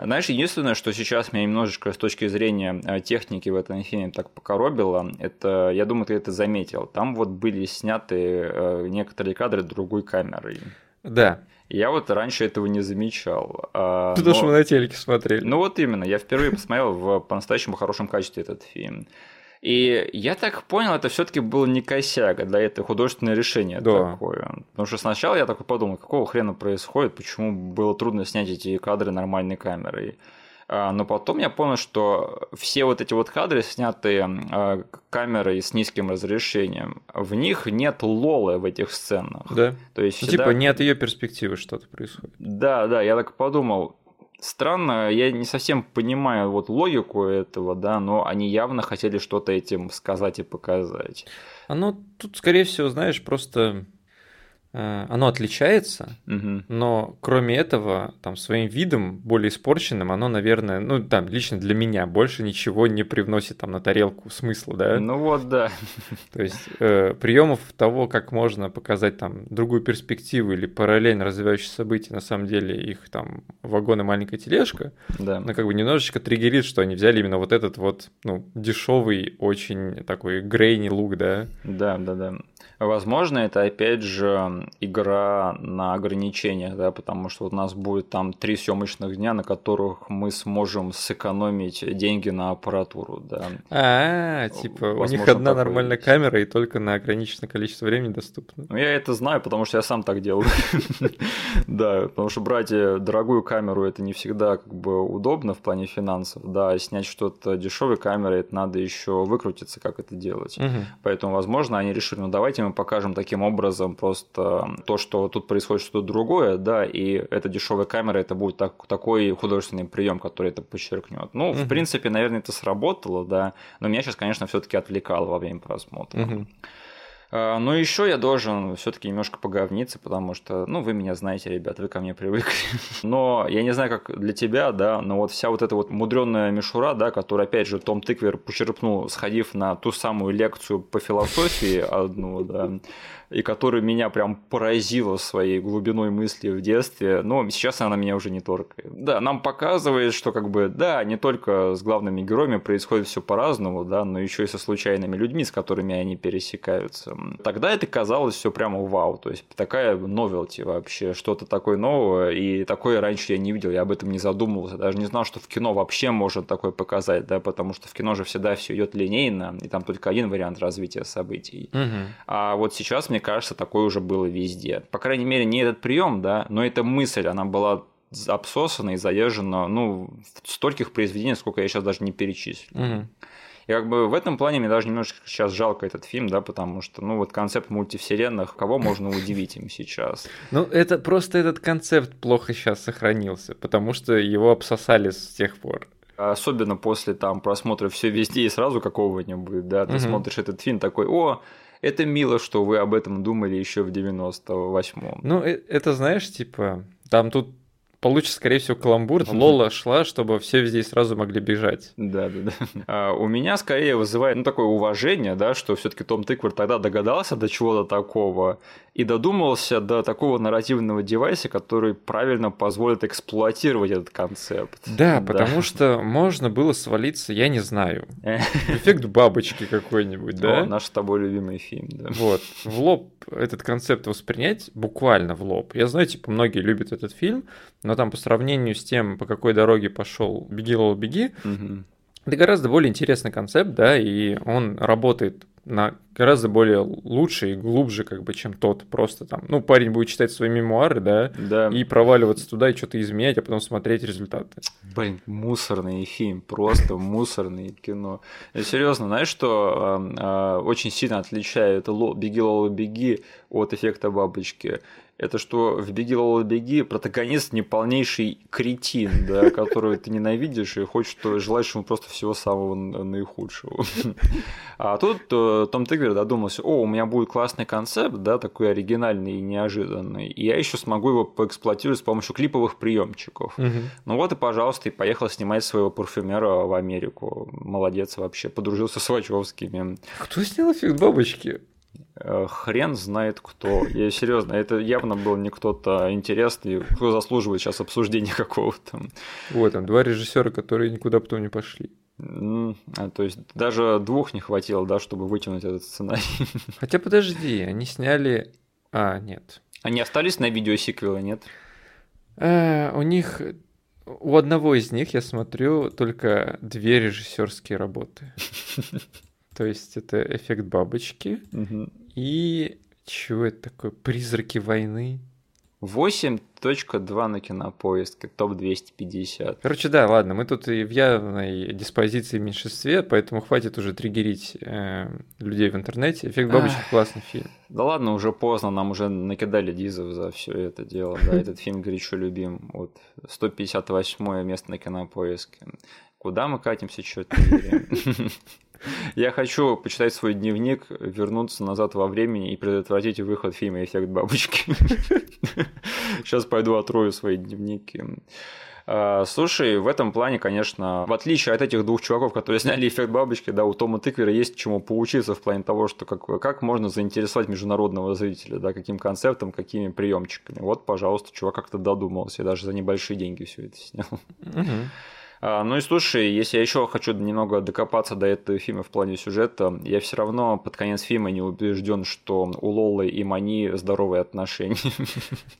Знаешь, единственное, что сейчас меня немножечко с точки зрения э, техники в этом фильме так покоробило, это, я думаю, ты это заметил, там вот были сняты э, некоторые кадры другой камерой.
Да.
Я вот раньше этого не замечал.
А, Потому но... что мы на телеке смотрели.
Ну вот именно, я впервые посмотрел в по-настоящему хорошем качестве этот фильм. И я так понял, это все-таки был не косяк, да, это художественное решение
да.
такое. Потому что сначала я такой подумал, какого хрена происходит, почему было трудно снять эти кадры нормальной камерой. А, но потом я понял, что все вот эти вот кадры, снятые а, камерой с низким разрешением, в них нет лолы в этих сценах.
Да.
То есть,
ну, всегда... типа не от ее перспективы что-то происходит.
Да, да, я так подумал, Странно, я не совсем понимаю вот логику этого, да, но они явно хотели что-то этим сказать и показать.
Оно тут, скорее всего, знаешь, просто оно отличается,
угу.
но кроме этого, там, своим видом более испорченным, оно, наверное, ну, там, лично для меня больше ничего не привносит там на тарелку смысла, да?
Ну вот, да.
То есть э, приемов того, как можно показать там другую перспективу или параллельно развивающие события, на самом деле их там вагон и маленькая тележка,
да.
но как бы немножечко триггерит, что они взяли именно вот этот вот, ну, дешевый, очень такой грейни лук, да?
Да, да, да. Возможно, это опять же игра на ограничениях, да, потому что у нас будет там три съемочных дня, на которых мы сможем сэкономить деньги на аппаратуру, да.
А, типа у них одна нормальная камера и только на ограниченное количество времени доступна.
Ну, я это знаю, потому что я сам так делаю. (laughs) Да, потому что брать э, дорогую камеру это не всегда как бы удобно в плане финансов, да, а снять что-то дешевой камерой, это надо еще выкрутиться, как это делать. Поэтому, возможно, они решили, ну давайте мы покажем таким образом просто то, что тут происходит что-то другое, да, и эта дешевая камера, это будет так, такой художественный прием, который это подчеркнет. Ну, в принципе, наверное, это сработало, да, но меня сейчас, конечно, все-таки отвлекало во время просмотра. А, но еще я должен все-таки немножко поговниться, потому что, ну, вы меня знаете, ребят, вы ко мне привыкли. (laughs) Но я не знаю, как для тебя, да, но вот вся вот эта вот мудренная мишура, да, которую, опять же, Том Тыквер почерпнул, сходив на ту самую лекцию по философии одну, да, и которая меня прям поразила своей глубиной мысли в детстве, но сейчас она меня уже не торкает. Да, нам показывает, что как бы, да, не только с главными героями происходит все по-разному, да, но еще и со случайными людьми, с которыми они пересекаются. Тогда это казалось все прямо вау, то есть такая новелти вообще, что-то такое новое, и такое раньше я не видел, я об этом не задумывался, даже не знал, что в кино вообще можно такое показать, да, потому что в кино же всегда все идет линейно, и там только один вариант развития событий. Угу. А вот сейчас мне кажется, такое уже было везде. По крайней мере, не этот прием, да, но эта мысль, она была обсосана и заезжена, ну, в стольких произведениях, сколько я сейчас даже не перечислю. Угу. И как бы в этом плане мне даже немножко сейчас жалко этот фильм, да, потому что, ну, вот концепт мультивселенных, кого можно удивить им сейчас?
Ну, это просто этот концепт плохо сейчас сохранился, потому что его обсосали с тех пор.
Особенно после там просмотра все везде и сразу какого-нибудь, да, ты угу. смотришь этот фильм такой, о, это мило, что вы об этом думали еще в 98-м.
Ну, э, это знаешь, типа, там тут получится, скорее всего, каламбур. Лола шла, чтобы все здесь сразу могли бежать.
Да, да, да. А, у меня скорее вызывает ну, такое уважение, да, что все-таки Том Тыквер тогда догадался до чего-то такого и додумался до такого нарративного девайса, который правильно позволит эксплуатировать этот концепт.
Да, да. потому что можно было свалиться, я не знаю, эффект бабочки какой-нибудь, да?
наш с тобой любимый фильм, да.
Вот, в лоб этот концепт воспринять, буквально в лоб. Я знаю, типа, многие любят этот фильм, но там по сравнению с тем, по какой дороге пошел «Беги, Лола, беги», угу. это гораздо более интересный концепт, да, и он работает на гораздо более лучше и глубже, как бы, чем тот просто там. Ну, парень будет читать свои мемуары, да,
да.
и проваливаться туда и что-то изменять, а потом смотреть результаты.
Блин, мусорный фильм, просто мусорное кино. Серьезно, знаешь, что э, э, очень сильно отличает «Беги, Лола, беги» от эффекта бабочки? Это что в «Беги, Лола, беги» протагонист не полнейший кретин, да, (laughs) которого ты ненавидишь и хочешь, что желаешь ему просто всего самого наихудшего. (laughs) А тут э, Том Тыгвер додумался, о, у меня будет классный концепт, да, такой оригинальный и неожиданный, и я еще смогу его поэксплуатировать с помощью клиповых приемчиков. Ну вот и, пожалуйста, и поехал снимать своего парфюмера в Америку. Молодец вообще, подружился с Вачовскими.
Кто снял эффект бабочки?
Э, хрен знает кто. Я серьезно, это явно был не кто-то интересный, кто заслуживает сейчас обсуждения (laughs) какого-то.
Вот там два режиссера, которые никуда потом не пошли.
А, то есть даже двух не хватило, да, чтобы вытянуть этот сценарий. (laughs)
Хотя подожди, они сняли. А, нет.
Они остались на видеосиквелы, нет?
А, у них у одного из них я смотрю только две режиссерские работы. (laughs) То есть это эффект бабочки. Угу. И чего это такое? Призраки войны.
8.2 на кинопоиске, топ-250.
Короче, да, ладно, мы тут и в явной диспозиции в меньшинстве, поэтому хватит уже триггерить э, людей в интернете. Эффект бабочки классный фильм.
Да ладно, уже поздно, нам уже накидали дизов за все это дело. Да, (laughs) этот фильм горячо любим. Вот 158 место на кинопоиске. Куда мы катимся, что-то (laughs) Я хочу почитать свой дневник, вернуться назад во времени и предотвратить выход фильма «Эффект бабочки». (laughs) Сейчас пойду отрою свои дневники. А, слушай, в этом плане, конечно, в отличие от этих двух чуваков, которые сняли эффект бабочки, да, у Тома Тыквера есть чему поучиться в плане того, что как, как можно заинтересовать международного зрителя, да, каким концептом, какими приемчиками. Вот, пожалуйста, чувак как-то додумался, и даже за небольшие деньги все это снял. А, ну и слушай, если я еще хочу немного докопаться до этого фильма в плане сюжета, я все равно под конец фильма не убежден, что у Лолы и Мани здоровые отношения.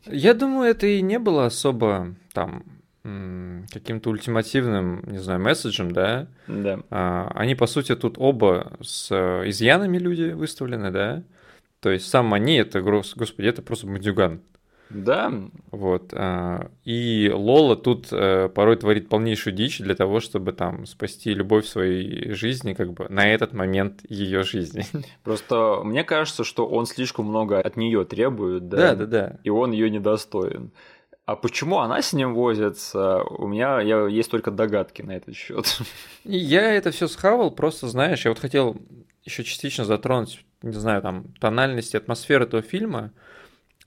Я думаю, это и не было особо там каким-то ультимативным, не знаю, месседжем, да?
Да.
А, они, по сути, тут оба с изъянами люди выставлены, да? То есть сам Мани, это, господи, это просто мудюган.
Да.
Вот. А, и Лола тут э, порой творит полнейшую дичь для того, чтобы там спасти любовь своей жизни, как бы на этот момент ее жизни. (laughs)
Просто мне кажется, что он слишком много от нее требует,
да? Да, да, да.
И он ее недостоин. А почему она с ним возится? У меня я, есть только догадки на этот счет.
Я это все схавал, просто знаешь, я вот хотел еще частично затронуть, не знаю, там, тональность и атмосферу этого фильма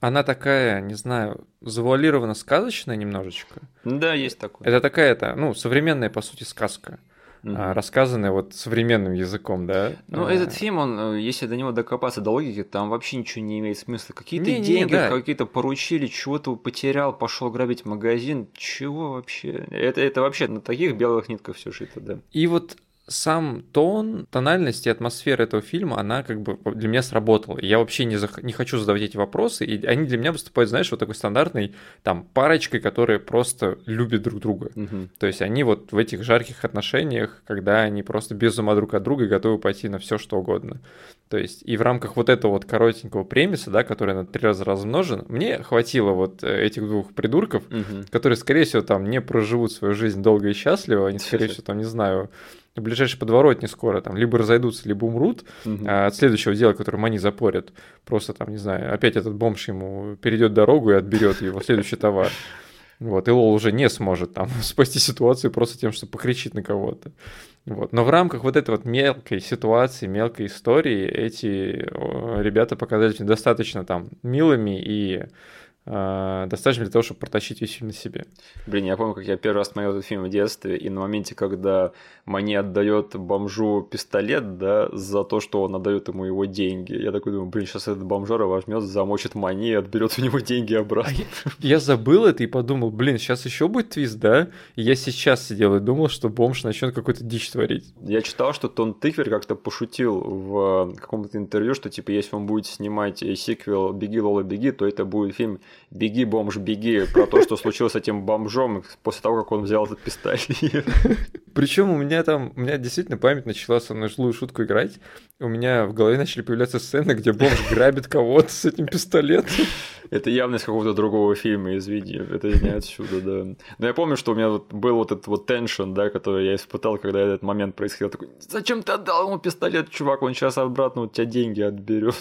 она такая, не знаю, завуалированно сказочная немножечко.
Да, есть такое.
Это такая, это, ну, современная, по сути, сказка. Угу. рассказанная вот современным языком, да.
Ну, а... этот фильм, он, э, если до него докопаться до логики, там вообще ничего не имеет смысла. Какие-то не, деньги, не, да. какие-то поручили, чего-то потерял, пошел грабить магазин. Чего вообще? Это, это вообще на таких белых нитках все шито, да.
И вот сам тон, тональность и атмосфера этого фильма, она как бы для меня сработала. Я вообще не, зах... не хочу задавать эти вопросы, и они для меня выступают, знаешь, вот такой стандартной там парочкой, которые просто любят друг друга.
Угу.
То есть они вот в этих жарких отношениях, когда они просто без ума друг от друга готовы пойти на все что угодно. То есть и в рамках вот этого вот коротенького премиса, да, который на три раза размножен, мне хватило вот э, этих двух придурков,
угу.
которые, скорее всего, там не проживут свою жизнь долго и счастливо, они, скорее всего, там, не знаю, в ближайшей подворотне скоро там либо разойдутся, либо умрут
угу.
а, от следующего дела, которое они запорят. Просто там, не знаю, опять этот бомж ему перейдет дорогу и отберет его следующий товар. Вот, и Лол уже не сможет там (laughs) спасти ситуацию просто тем, что покричит на кого-то. Вот. Но в рамках вот этой вот мелкой ситуации, мелкой истории эти ребята показались достаточно там милыми и достаточно для того, чтобы протащить весь фильм на себе.
Блин, я помню, как я первый раз смотрел этот фильм в детстве, и на моменте, когда Мани отдает бомжу пистолет, да, за то, что он отдает ему его деньги, я такой думаю, блин, сейчас этот бомжара возьмет, замочит Мани и отберет у него деньги обратно. А
я, я забыл это и подумал, блин, сейчас еще будет твист, да? И я сейчас сидел и думал, что бомж начнет какой-то дичь творить.
Я читал, что Тон Тыквер как-то пошутил в каком-то интервью, что типа, если он будет снимать сиквел «Беги, Лола, беги», то это будет фильм «Беги, бомж, беги» про то, что случилось с этим бомжом после того, как он взял этот пистолет.
Причем у меня там, у меня действительно память начала со мной злую шутку играть. У меня в голове начали появляться сцены, где бомж грабит кого-то с этим пистолетом.
Это явно из какого-то другого фильма, извини, это не отсюда, да. Но я помню, что у меня вот был вот этот вот теншн, да, который я испытал, когда этот момент происходил. Такой, зачем ты отдал ему пистолет, чувак, он сейчас обратно у тебя деньги отберет.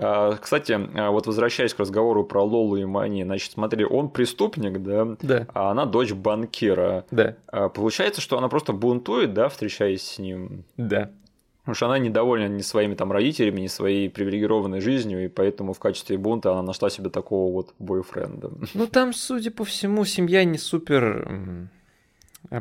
А, кстати, а, вот возвращаясь к разговору про Лолу и Мани, значит, смотри, он преступник, да,
да.
а она дочь банкира.
Да.
А, получается, что она просто бунтует, да, встречаясь с ним.
Да.
Потому что она недовольна ни своими там родителями, ни своей привилегированной жизнью, и поэтому в качестве бунта она нашла себе такого вот бойфренда.
Ну там, судя по всему, семья не супер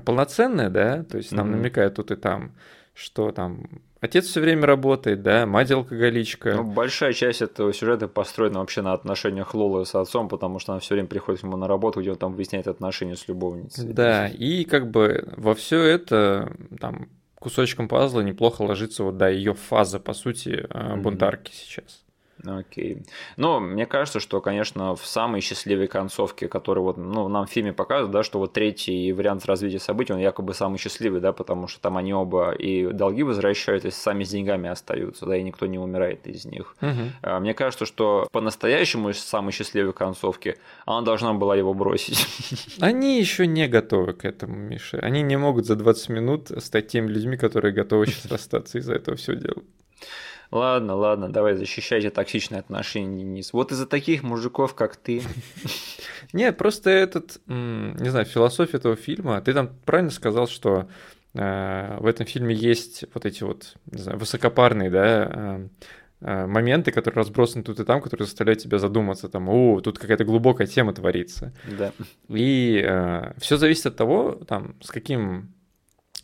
полноценная, да, то есть нам mm-hmm. намекают тут и там, что там Отец все время работает, да, мать алкоголичка.
Ну, большая часть этого сюжета построена вообще на отношениях Лолы с отцом, потому что она все время приходит к нему на работу, где он там выясняет отношения с любовницей.
Да, и как бы во все это там кусочком пазла неплохо ложится вот, да, ее фаза, по сути, mm-hmm. бунтарки сейчас.
Окей. Ну, мне кажется, что, конечно, в самой счастливой концовке, которую вот, ну, нам в фильме показывают, да, что вот третий вариант развития событий, он якобы самый счастливый, да, потому что там они оба и долги возвращают, и сами с деньгами остаются, да, и никто не умирает из них.
Угу.
Мне кажется, что по-настоящему самой счастливой концовки она должна была его бросить. (laughs)
Они еще не готовы к этому, Миша. Они не могут за 20 минут стать теми людьми, которые готовы сейчас (laughs) расстаться из-за этого всего дела.
Ладно, ладно, давай защищайте токсичные отношения, Денис. Вот из-за таких мужиков, как ты. (laughs)
Нет, просто этот, не знаю, философия этого фильма. Ты там правильно сказал, что э, в этом фильме есть вот эти вот, не знаю, высокопарные, да, э, э, моменты, которые разбросаны тут и там, которые заставляют тебя задуматься, там, о, тут какая-то глубокая тема творится.
Да.
И э, все зависит от того, там, с каким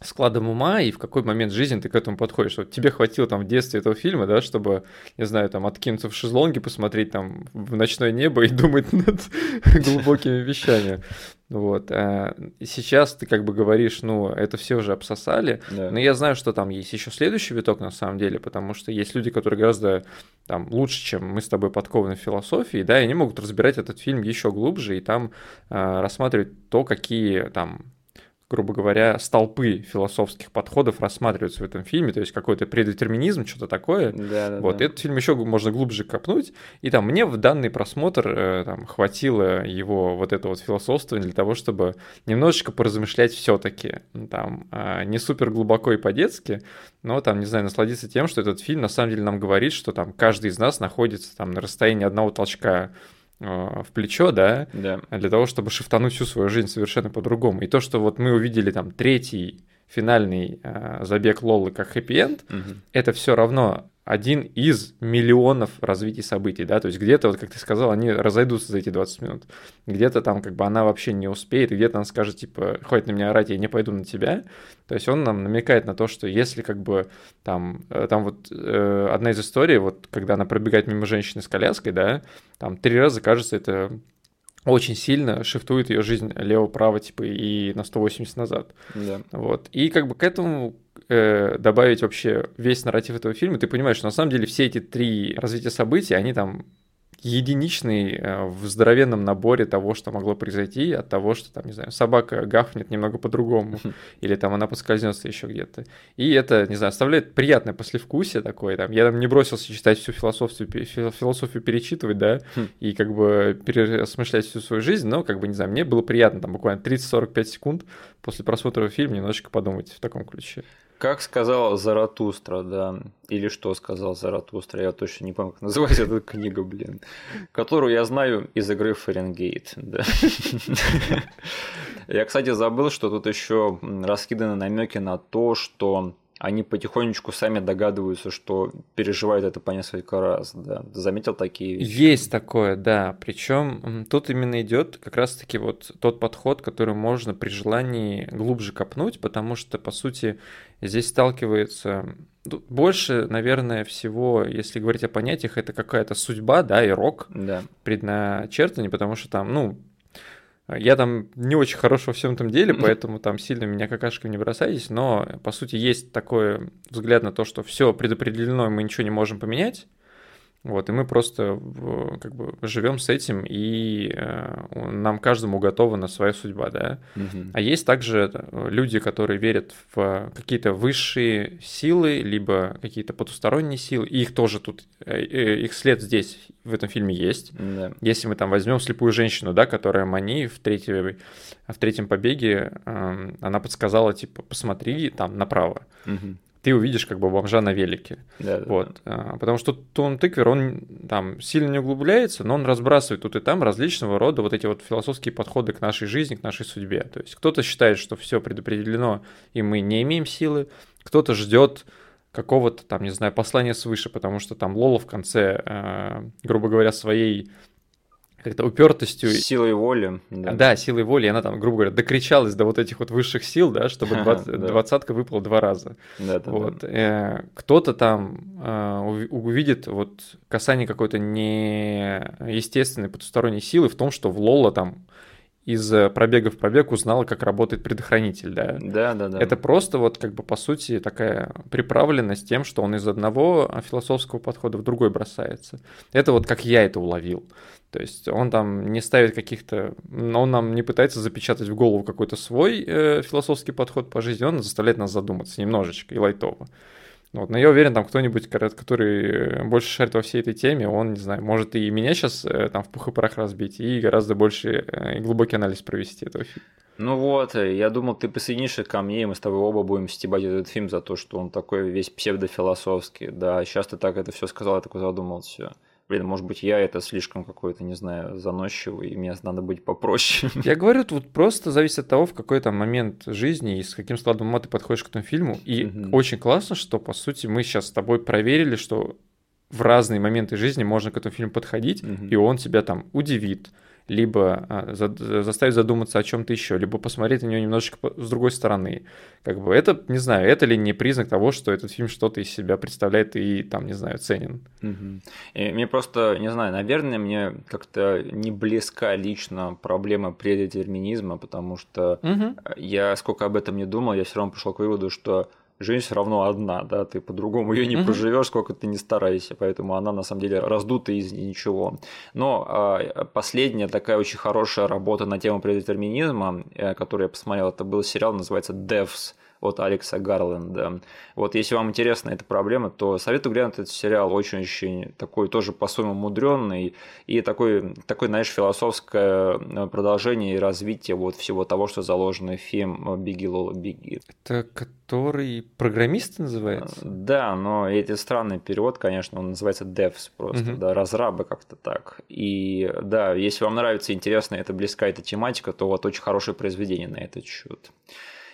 складом ума и в какой момент жизни ты к этому подходишь. Вот тебе хватило там в детстве этого фильма, да, чтобы, не знаю, там откинуться в шезлонге, посмотреть там в ночное небо и (laughs) думать над глубокими вещами. Вот. А сейчас ты как бы говоришь, ну, это все уже обсосали, да. но я знаю, что там есть еще следующий виток на самом деле, потому что есть люди, которые гораздо там лучше, чем мы с тобой подкованы в философии, да, и они могут разбирать этот фильм еще глубже и там э, рассматривать то, какие там грубо говоря, столпы философских подходов рассматриваются в этом фильме, то есть какой-то предетерминизм, что-то такое. Да, да, вот да. этот фильм еще можно глубже копнуть, и там мне в данный просмотр э, там, хватило его вот это вот философство для того, чтобы немножечко поразмышлять все-таки, там а, не супер глубоко и по-детски, но там, не знаю, насладиться тем, что этот фильм на самом деле нам говорит, что там каждый из нас находится там на расстоянии одного толчка Э, в плечо, да, да, для того, чтобы шифтануть всю свою жизнь совершенно по-другому. И то, что вот мы увидели там третий финальный э, забег Лолы как хэппи-энд, угу. это все равно один из миллионов развитий событий, да, то есть где-то, вот как ты сказал, они разойдутся за эти 20 минут, где-то там как бы она вообще не успеет, и где-то она скажет, типа, хватит на меня орать, я не пойду на тебя, то есть он нам намекает на то, что если как бы там, э, там вот э, одна из историй, вот когда она пробегает мимо женщины с коляской, да, там три раза кажется это очень сильно шифтует ее жизнь лево-право, типа, и на 180 назад. Да. Вот. И как бы к этому э, добавить вообще весь нарратив этого фильма, ты понимаешь, что на самом деле все эти три развития событий, они там единичный э, в здоровенном наборе того, что могло произойти, от того, что там, не знаю, собака гафнет немного по-другому, или там она поскользнется еще где-то. И это, не знаю, оставляет приятное послевкусие такое. Там, я там не бросился читать всю философию, философию перечитывать, да, хм. и как бы переосмыслять всю свою жизнь, но, как бы, не знаю, мне было приятно там буквально 30-45 секунд после просмотра фильма немножечко подумать в таком ключе.
Как сказал Заратустра, да, или что сказал Заратустра, я точно не помню, как называется эта книга, блин, которую я знаю из игры Фаренгейт, да. Я, кстати, забыл, что тут еще раскиданы намеки на то, что они потихонечку сами догадываются, что переживают это по несколько раз. Да. заметил такие
вещи? Есть такое, да. Причем тут именно идет как раз-таки вот тот подход, который можно при желании глубже копнуть, потому что, по сути, здесь сталкивается больше, наверное, всего, если говорить о понятиях, это какая-то судьба, да, и рок да. предначертание, потому что там, ну, я там не очень хорош во всем этом деле, поэтому там сильно меня какашками не бросайтесь, но по сути есть такой взгляд на то, что все предопределено, и мы ничего не можем поменять. Вот, и мы просто как бы живем с этим, и э, нам каждому уготована своя судьба, да. Угу. А есть также э, люди, которые верят в какие-то высшие силы, либо какие-то потусторонние силы, и их тоже тут, э, их след здесь, в этом фильме есть. Да. Если мы там возьмем слепую женщину, да, которая Мани в, третьей, в третьем побеге, э, она подсказала, типа, посмотри там направо. Угу ты увидишь как бы бомжа на велике. Да, да, вот. Да. Потому что Том Тыквер, он там сильно не углубляется, но он разбрасывает тут и там различного рода вот эти вот философские подходы к нашей жизни, к нашей судьбе. То есть кто-то считает, что все предопределено, и мы не имеем силы, кто-то ждет какого-то там, не знаю, послания свыше, потому что там Лола в конце, э, грубо говоря, своей как-то упертостью.
Силой воли.
Да. да, силой воли. она там, грубо говоря, докричалась до вот этих вот высших сил, да, чтобы (laughs) двадцатка выпала два раза. Да, да, вот. Да. Э, кто-то там э, увидит вот касание какой-то неестественной потусторонней силы в том, что в Лола там из пробега в пробег узнала, как работает предохранитель, да.
Да, да, да.
Это просто вот как бы по сути такая приправленность тем, что он из одного философского подхода в другой бросается. Это вот как я это уловил. То есть он там не ставит каких-то... Он нам не пытается запечатать в голову какой-то свой э, философский подход по жизни, он заставляет нас задуматься немножечко и лайтово. Вот, но я уверен, там кто-нибудь, который больше шарит во всей этой теме, он, не знаю, может и меня сейчас э, там в пух и прах разбить, и гораздо больше э, и глубокий анализ провести этого фильма.
Ну вот, э, я думал, ты присоединишься ко мне, и мы с тобой оба будем стебать этот фильм за то, что он такой весь псевдофилософский. Да, сейчас ты так это все сказал, я такой задумался блин, может быть, я это слишком какой-то, не знаю, заносчивый, и мне надо быть попроще. (laughs)
Я говорю, тут просто зависит от того, в какой то момент жизни и с каким складом ума ты подходишь к этому фильму. И угу. очень классно, что, по сути, мы сейчас с тобой проверили, что в разные моменты жизни можно к этому фильму подходить, угу. и он тебя там удивит, либо а, за, заставить задуматься о чем-то еще, либо посмотреть на нее немножечко с другой стороны. Как бы это, не знаю, это ли не признак того, что этот фильм что-то из себя представляет и там, не знаю, ценен.
Угу. И мне просто, не знаю, наверное, мне как-то не близка лично проблема предетерминизма, потому что угу. я сколько об этом не думал, я все равно пришел к выводу, что жизнь все равно одна, да, ты по-другому ее не mm проживешь, сколько ты не старайся, поэтому она на самом деле раздута из ничего. Но а, последняя такая очень хорошая работа на тему предетерминизма, э, которую я посмотрел, это был сериал, называется Devs от Алекса Гарленда. Вот если вам интересна эта проблема, то советую глянуть этот сериал очень-очень такой тоже по-своему мудренный и такой, такой, знаешь, философское э, продолжение и развитие вот всего того, что заложено в фильм «Беги, Лола, беги».
Это который программист называется?
Да, но эти странный перевод, конечно, он называется devs просто, угу. да, разрабы как-то так. И да, если вам нравится, интересно, это близка эта тематика, то вот очень хорошее произведение на этот счет.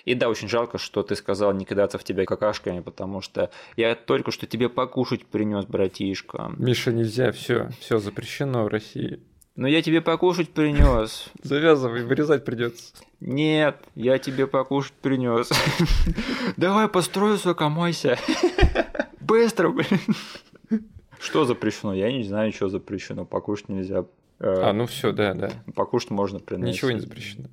И да, очень жалко, что ты сказал не кидаться в тебя какашками, потому что я только что тебе покушать принес, братишка.
Миша, нельзя, все, все запрещено в России.
Но я тебе покушать принес. (laughs)
Завязывай, вырезать придется.
Нет, я тебе покушать принес. (laughs) Давай построю, сука, мойся. (laughs) Быстро, блин. Что запрещено? Я не знаю, что запрещено. Покушать нельзя.
А, ну все, да, да.
Покушать можно приносить.
Ничего не запрещено.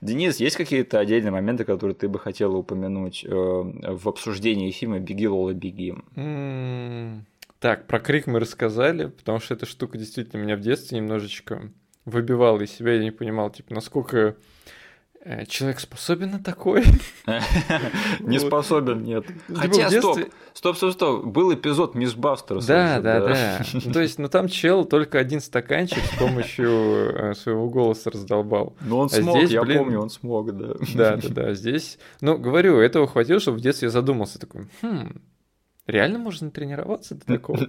Денис, есть какие-то отдельные моменты, которые ты бы хотела упомянуть э, в обсуждении фильма «Беги, Лола, беги»?
Так, про крик мы рассказали, потому что эта штука действительно меня в детстве немножечко выбивала из себя, я не понимал, типа, насколько человек способен на такое? (laughs)
Не способен, нет. Хотя, стоп, стоп, стоп, стоп, был эпизод Мисс Бастерс.
Да, да, да. (laughs) Ну, то есть, ну там чел только один стаканчик с помощью э, своего голоса раздолбал.
Ну он а смог, я помню, он смог, да.
Да, (laughs) да, да. Здесь, ну, говорю, этого хватило, чтобы в детстве я задумался такой, хм, реально можно тренироваться до такого?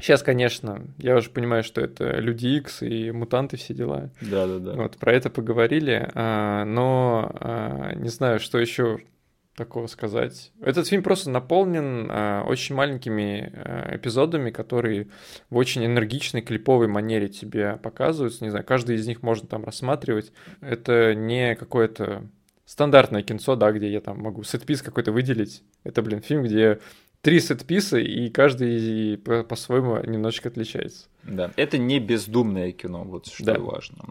Сейчас, конечно, я уже понимаю, что это Люди Икс и мутанты все дела.
Да, да, да.
Вот про это поговорили, а, но а, не знаю, что еще такого сказать. Этот фильм просто наполнен а, очень маленькими эпизодами, которые в очень энергичной клиповой манере тебе показываются. Не знаю, каждый из них можно там рассматривать. Это не какое-то стандартное кинцо, да, где я там могу сетпис какой-то выделить. Это, блин, фильм, где три сетписа, и каждый по-своему немножечко отличается.
Да, это не бездумное кино, вот что да. важно.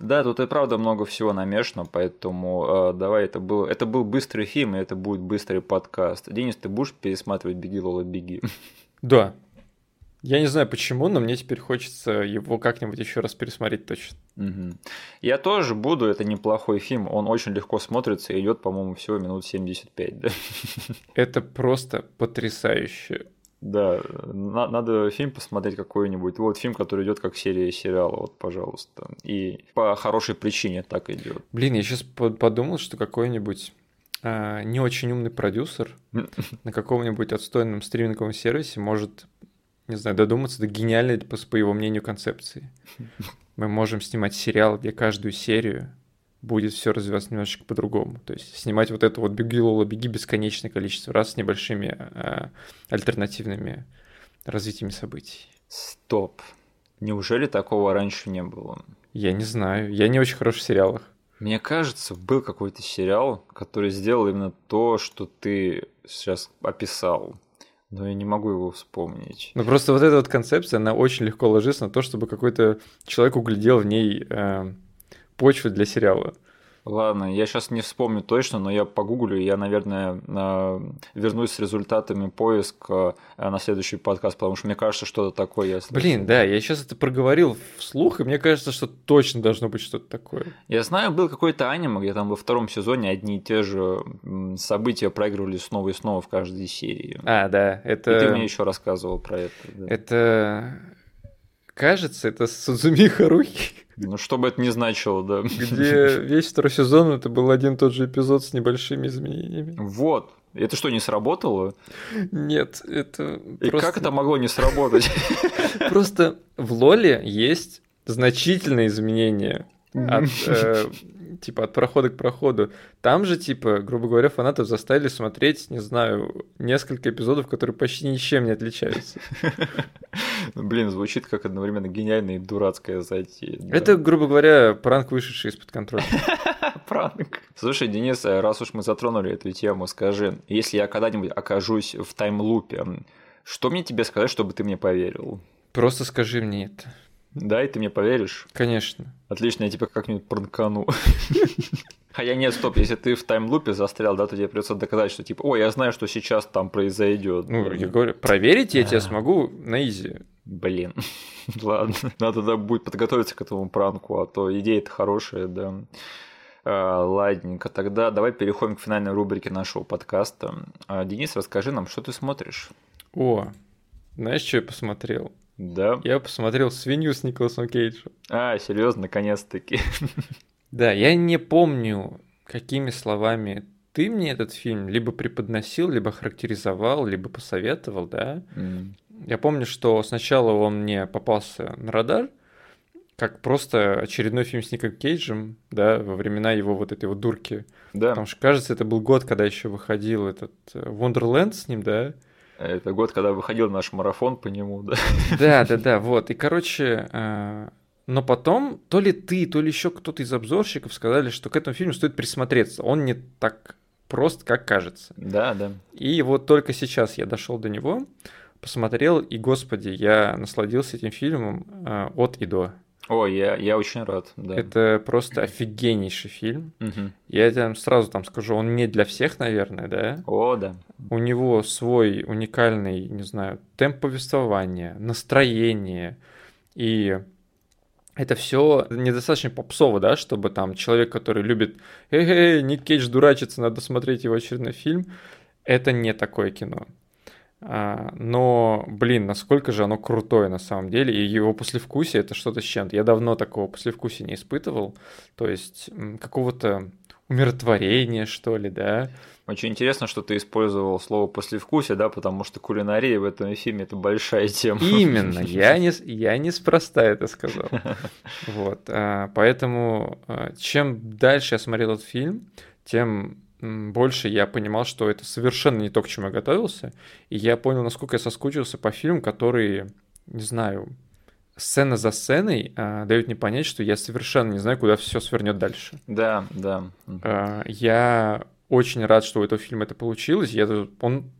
Да, тут и правда много всего намешано, поэтому э, давай, это был, это был быстрый фильм, и это будет быстрый подкаст. Денис, ты будешь пересматривать «Беги, Лола, беги»?
Да, я не знаю почему, но мне теперь хочется его как-нибудь еще раз пересмотреть точно.
Угу. Я тоже буду, это неплохой фильм, он очень легко смотрится и идет, по-моему, всего минут 75, да? (laughs)
Это просто потрясающе.
Да, на- надо фильм посмотреть какой-нибудь. Вот фильм, который идет как серия сериала, вот, пожалуйста. И по хорошей причине так идет.
Блин, я сейчас подумал, что какой-нибудь а, не очень умный продюсер (laughs) на каком-нибудь отстойном стриминговом сервисе может не знаю, додуматься до гениальной, по, по его мнению, концепции. Мы можем снимать сериал, где каждую серию будет все развиваться немножечко по-другому. То есть снимать вот это вот «Беги, Лола, беги» бесконечное количество раз с небольшими э, альтернативными развитиями событий.
Стоп. Неужели такого раньше не было?
Я не знаю. Я не очень хорош в сериалах.
Мне кажется, был какой-то сериал, который сделал именно то, что ты сейчас описал. Но я не могу его вспомнить.
Ну просто вот эта вот концепция, она очень легко ложится на то, чтобы какой-то человек углядел в ней э, почву для сериала.
Ладно, я сейчас не вспомню точно, но я погуглю, и я, наверное, вернусь с результатами поиска э, на следующий подкаст, потому что мне кажется, что-то такое я
слышал. Блин, да, я сейчас это проговорил вслух, и мне кажется, что точно должно быть что-то такое.
Я знаю, был какой-то аниме, где там во втором сезоне одни и те же события проигрывали снова и снова в каждой серии.
А, да, это...
И ты мне еще рассказывал про это. Да.
Это кажется, это Судзуми Харухи.
Ну, что бы это ни значило, да.
Где весь второй сезон это был один тот же эпизод с небольшими изменениями.
Вот. Это что, не сработало?
Нет, это
И просто... как это могло не сработать? (laughs)
Просто в Лоле есть значительные изменения от э, типа от прохода к проходу. Там же, типа, грубо говоря, фанатов заставили смотреть, не знаю, несколько эпизодов, которые почти ничем не отличаются. (laughs)
Блин, звучит как одновременно гениальная и дурацкая затея.
Это, грубо говоря, пранк, вышедший из-под контроля. (laughs)
Пранк. Слушай, Денис, раз уж мы затронули эту тему, скажи, если я когда-нибудь окажусь в таймлупе, что мне тебе сказать, чтобы ты мне поверил?
Просто скажи мне это.
Да, и ты мне поверишь?
Конечно.
Отлично, я тебя как-нибудь пранкану. (laughs) Хотя нет, стоп, если ты в таймлупе застрял, да, то тебе придется доказать, что типа, ой, я знаю, что сейчас там произойдет.
Ну, я говорю, проверить я тебя смогу на изи.
Блин, (laughs) ладно, надо тогда будет подготовиться к этому пранку, а то идея-то хорошая, да. А, ладненько, тогда давай переходим к финальной рубрике нашего подкаста. А, Денис, расскажи нам, что ты смотришь?
О, знаешь, что я посмотрел?
Да.
Я посмотрел свинью с Николасом Кейджем.
А, серьезно, наконец-таки.
Да, я не помню, какими словами ты мне этот фильм либо преподносил, либо характеризовал, либо посоветовал, да?
Mm.
Я помню, что сначала он мне попался на радар, как просто очередной фильм с Ником Кейджем, да, во времена его вот этой вот дурки.
Да.
Потому что, кажется, это был год, когда еще выходил этот Wonderland с ним, да?
Это год, когда выходил наш марафон по нему, да?
Да, да, да, вот. И, короче, э, но потом то ли ты, то ли еще кто-то из обзорщиков сказали, что к этому фильму стоит присмотреться. Он не так прост, как кажется.
Да, да.
И вот только сейчас я дошел до него, посмотрел, и, господи, я насладился этим фильмом э, от и до.
О, я, я очень рад, да.
Это просто офигеннейший фильм.
Угу.
Я тебе сразу там скажу, он не для всех, наверное, да?
О, да.
У него свой уникальный, не знаю, темп повествования, настроение. И это все недостаточно попсово, да, чтобы там человек, который любит «Эй, Ник Кейдж дурачится, надо смотреть его очередной фильм», это не такое кино. А, но, блин, насколько же оно крутое на самом деле, и его послевкусие это что-то с чем-то. Я давно такого послевкусия не испытывал, то есть какого-то умиротворения, что ли, да.
Очень интересно, что ты использовал слово послевкусие, да, потому что кулинария в этом фильме это большая тема.
Именно, (laughs) я не, я неспроста это сказал. Вот, а, поэтому а, чем дальше я смотрел этот фильм, тем больше я понимал, что это совершенно не то, к чему я готовился. И я понял, насколько я соскучился по фильмам, которые, не знаю, сцена за сценой а, дают мне понять, что я совершенно не знаю, куда все свернет дальше.
Да, да.
А, я очень рад, что у этого фильма это получилось. Я, он,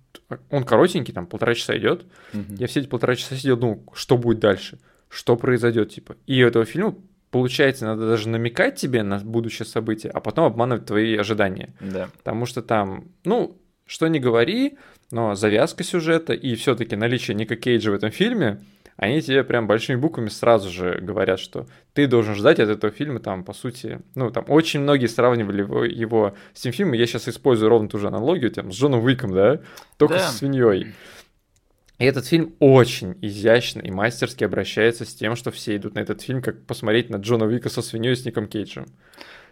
он коротенький, там полтора часа идет.
Мгм.
Я все эти полтора часа сидел, ну, что будет дальше, что произойдет, типа. И у этого фильма получается, надо даже намекать тебе на будущее событие, а потом обманывать твои ожидания.
Да.
Потому что там, ну, что не говори, но завязка сюжета и все-таки наличие Ника Кейджа в этом фильме, они тебе прям большими буквами сразу же говорят, что ты должен ждать от этого фильма, там, по сути, ну, там, очень многие сравнивали его, его с тем фильмом, я сейчас использую ровно ту же аналогию, там, с Джоном Уиком, да, только
Да.
со свиньей. И этот фильм очень изящно и мастерски обращается с тем, что все идут на этот фильм, как посмотреть на Джона Уика со свиньей с Ником Кейджем.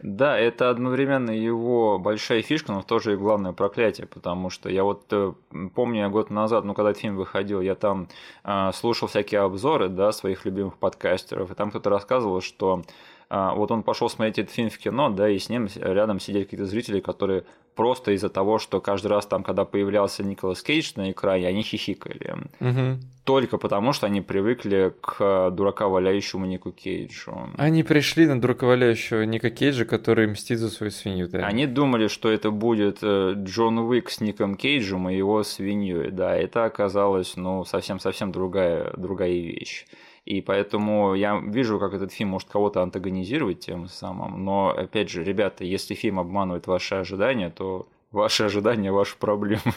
Да, это одновременно его большая фишка, но тоже и главное проклятие, потому что я вот э, помню, год назад, ну, когда этот фильм выходил, я там э, слушал всякие обзоры, да, своих любимых подкастеров, и там кто-то рассказывал, что вот он пошел смотреть этот фильм в кино, да, и с ним рядом сидели какие-то зрители, которые просто из-за того, что каждый раз там, когда появлялся Николас Кейдж на экране, они хихикали.
Мгм.
Только потому, что они привыкли к э, дурака валяющему Нику Кейджу.
Они пришли на дураковаляющего Ника Кейджа, который мстит за свою свинью, да.
Они думали, что это будет э, Джон Уик с Ником Кейджем и его свиньей. Да, это оказалось, ну, совсем-совсем другая, другая вещь. И поэтому я вижу, как этот фильм может кого-то антагонизировать тем самым. Но, опять же, ребята, если фильм обманывает ваши ожидания, то ваши ожидания, ваши проблемы. (laughs)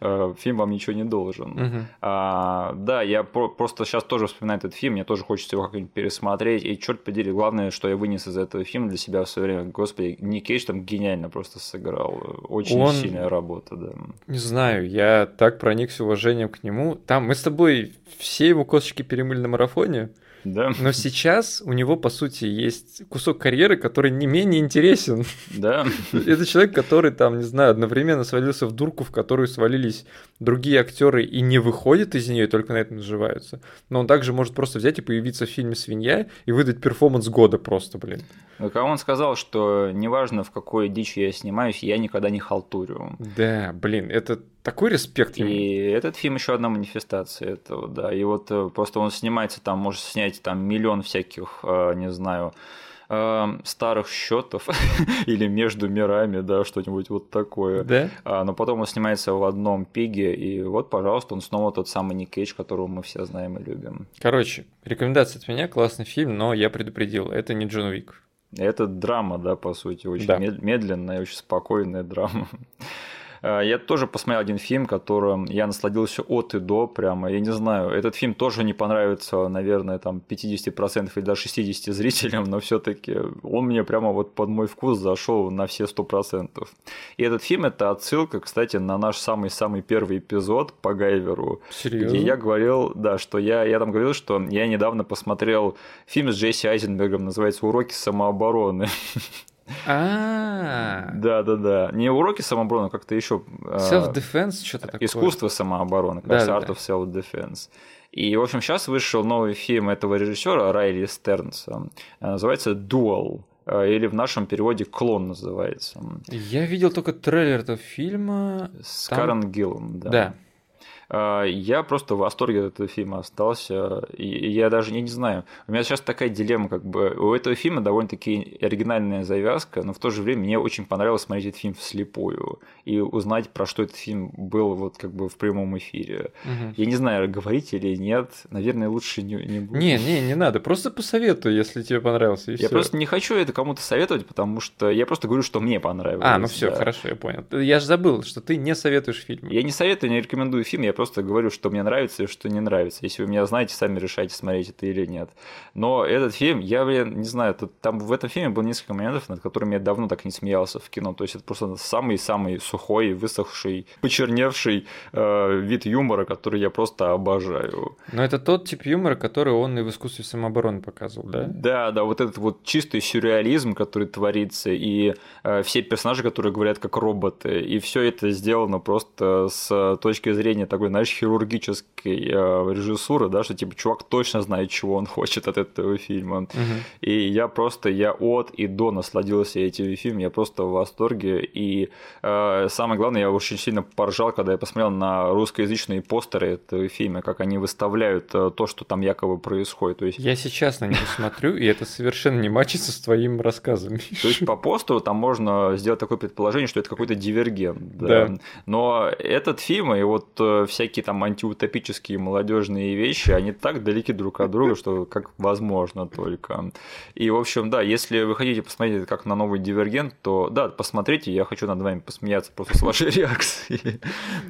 Э, Фильм вам ничего не должен. А, да, я про- просто сейчас тоже вспоминаю этот фильм, мне тоже хочется его как-нибудь пересмотреть. И черт подери, главное, что я вынес из этого фильма для себя в свое время. Господи, Ник Кейдж там гениально просто сыграл. Очень
Он-
сильная работа, да.
Не знаю, я так проникся уважением к нему. Там мы с тобой все его косточки перемыли на марафоне.
Да.
Но сейчас у него, по сути, есть кусок карьеры, который не менее интересен.
Да.
Это человек, который там, не знаю, одновременно свалился в дурку, в которую свалились другие актеры и не выходит из нее, только на это наживаются. Но он также может просто взять и появиться в фильме «Свинья» и выдать перформанс года просто, блин.
Так он сказал, что неважно, в какой дичи я снимаюсь, я никогда не халтурю.
Да, блин, это такой респект ему.
И этот фильм еще одна манифестация этого, да. И вот э, просто он снимается там, может снять там миллион всяких, э, не знаю, э, старых счетов (laughs) или между мирами, да, что-нибудь вот такое.
Да?
А, но потом он снимается в одном пиге, и вот, пожалуйста, он снова тот самый Ник Кейдж, которого мы все знаем и любим.
Короче, рекомендация от меня, классный фильм, но я предупредил, это не Джон Уик.
Это драма, да, по сути, очень
Да.
мед- медленная, очень спокойная драма. А, Я тоже посмотрел один фильм, которым я насладился от и до прямо. Я не знаю, этот фильм тоже не понравится, наверное, там 50% или даже 60% зрителям, но все таки он мне прямо вот под мой вкус зашел на все 100%. И этот фильм – это отсылка, кстати, на наш самый-самый первый эпизод по Гайверу,
Серьезно?
где я говорил, да, что я, я там говорил, что я недавно посмотрел фильм с Джесси Айзенбергом, называется «Уроки самообороны». (laughs)
А,
Да, да, да. Не уроки самообороны, как-то еще.
self-defense, что-то такое.
Искусство самообороны, кажется, Art of Self-Defense. И, в общем, сейчас вышел новый фильм этого режиссера Райли Стернса. Э, Называется Duel. э, Или в нашем переводе клон называется.
Я видел только трейлер этого фильма.
С
Там-
Карен Гиллом, да.
Да.
А, Я просто в восторге от этого фильма остался. И я даже я не знаю. У меня сейчас такая дилемма, как бы у этого фильма довольно-таки оригинальная завязка, но в то же время мне очень понравилось смотреть этот фильм вслепую и узнать, про что этот фильм был вот как бы в прямом эфире.
Мгм.
Я не знаю, говорить или нет. Наверное, лучше не, не буду.
Не, не, не надо. Просто посоветуй, если тебе понравился.
Я
всё.
просто не хочу это кому-то советовать, потому что я просто говорю, что мне понравилось.
А, ну все,
да.
хорошо, я понял. Я же забыл, что ты не советуешь фильм.
Я не советую, не рекомендую фильм, я просто говорю, что мне нравится и что не нравится. Если вы меня знаете, сами решайте, смотреть это или нет. Но этот фильм, я, блин, не знаю, тут, там в этом фильме было несколько моментов, над которыми я давно так не смеялся в кино. То есть это просто самый-самый сухой, высохший, почерневший э, вид юмора, который я просто обожаю.
Но это тот тип юмора, который он и в искусстве самообороны показывал, да?
Да, да, вот этот вот чистый сюрреализм, который творится, и э, все персонажи, которые говорят как роботы, и все это сделано просто с точки зрения такой, знаешь, хирургической э, режиссуры, да, что типа чувак точно знает, чего он (laughs) хочет от этого фильма.
Мгм.
И я просто, я от и до насладился этим фильмом, я просто в восторге. И э, самое главное, я очень сильно поржал, когда я посмотрел на русскоязычные постеры этого фильма, как они выставляют э, то, что там якобы происходит. То есть
Я сейчас на него смотрю, и это совершенно не мачится с твоим рассказом.
То есть по постеру там можно сделать такое предположение, что это какой-то дивергент. Да.
Да.
Но этот фильм и вот э, всякие там антиутопические молодежные вещи, они так далеки друг от друга, что как возможно только. И, в общем, да, если вы хотите посмотреть как на новый дивергент, то да, посмотрите, я хочу над вами посмеяться просто с вашей (laughs) реакцией.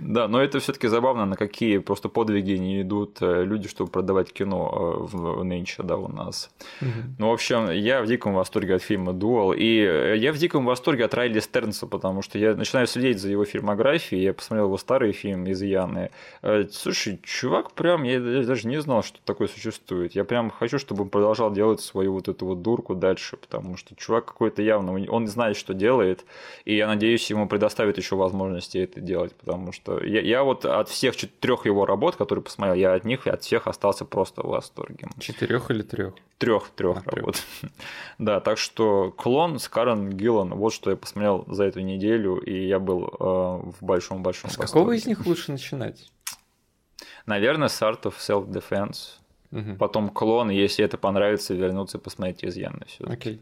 Да, но это все-таки забавно, на какие просто подвиги не идут э, люди, чтобы продавать кино э, в нынче, да, у нас. Ну, в общем, я в диком восторге от фильма «Дуал», и э, я в диком восторге от Райли Стернса, потому что я начинаю следить за его фильмографией, я посмотрел его старый фильм «Изъяны». Э, Слушай, чувак прям, я даже не знал, что такое существует. Я прям хочу, чтобы он продолжал делать свою вот эту вот дурку дальше, потому что чувак какой-то явно, он знает, что делает, и я надеюсь, ему предоставят еще возможности это делать, потому что я, я вот от всех четырех его работ, которые посмотрел, я от них и от всех остался просто в восторге.
Четырех или трех?
Трех, трех
А,
работ. (laughs) да, так что клон с Карен Гиллан, вот что я посмотрел за эту неделю, и я был э, в большом-большом
С какого из них лучше начинать?
Наверное, с Art of Self-Defense.
Мгм.
Потом клон, если это понравится, вернуться и посмотреть изъяны все.
Окей.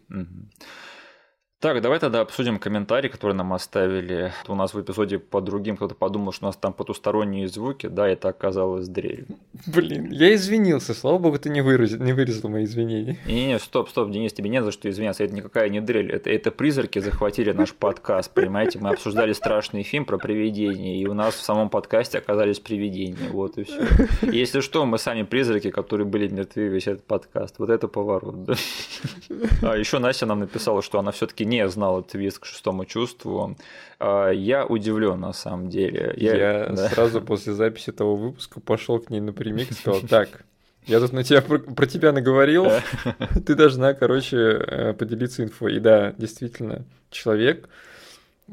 Так, давай тогда обсудим комментарии, которые нам оставили. У нас в эпизоде по другим кто-то подумал, что у нас там потусторонние звуки. Да, это оказалось дрель.
Блин, я извинился, слава богу, ты не вырезал, не вырезал мои извинения.
Не-не, стоп, стоп, Денис, тебе не за что извиняться, это никакая не дрель, это, это призраки захватили наш подкаст, понимаете, мы обсуждали страшный фильм про привидения, и у нас в самом подкасте оказались привидения, вот и все. Если что, мы сами призраки, которые были мертвы весь этот подкаст, вот это поворот, да. А еще Настя нам написала, что она все-таки не знала твист к шестому чувству. А, Я удивлен на самом деле.
Я, (laughs)
да.
сразу после записи того выпуска пошел к ней напрямик и сказал, так, Я тут на тебя про, про тебя наговорил. Ты должна, короче, э, поделиться инфой. И да, действительно, человек,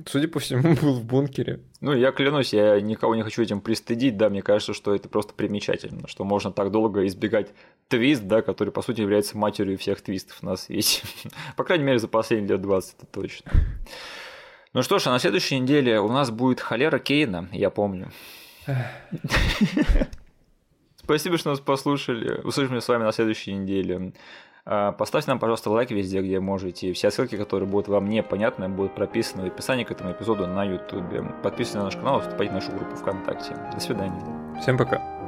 судя по всему, (laughs) был в бункере.
Ну, я клянусь, я никого не хочу этим пристыдить, да, мне кажется, что это просто примечательно, что можно так долго избегать твист, да, который, по сути, является матерью всех твистов на свете. (laughs) по крайней мере, за последние лет 20, это точно. Ну что ж, а на следующей неделе у нас будет холера Кейна, я помню. (laughs) Спасибо, что нас послушали. Услышимся с вами на следующей неделе. А, поставьте нам, пожалуйста, лайк везде, где можете. Все ссылки, которые будут вам непонятны, будут прописаны в описании к этому эпизоду на YouTube. Подписывайтесь на наш канал, вступайте в нашу группу ВКонтакте. До свидания.
Всем пока.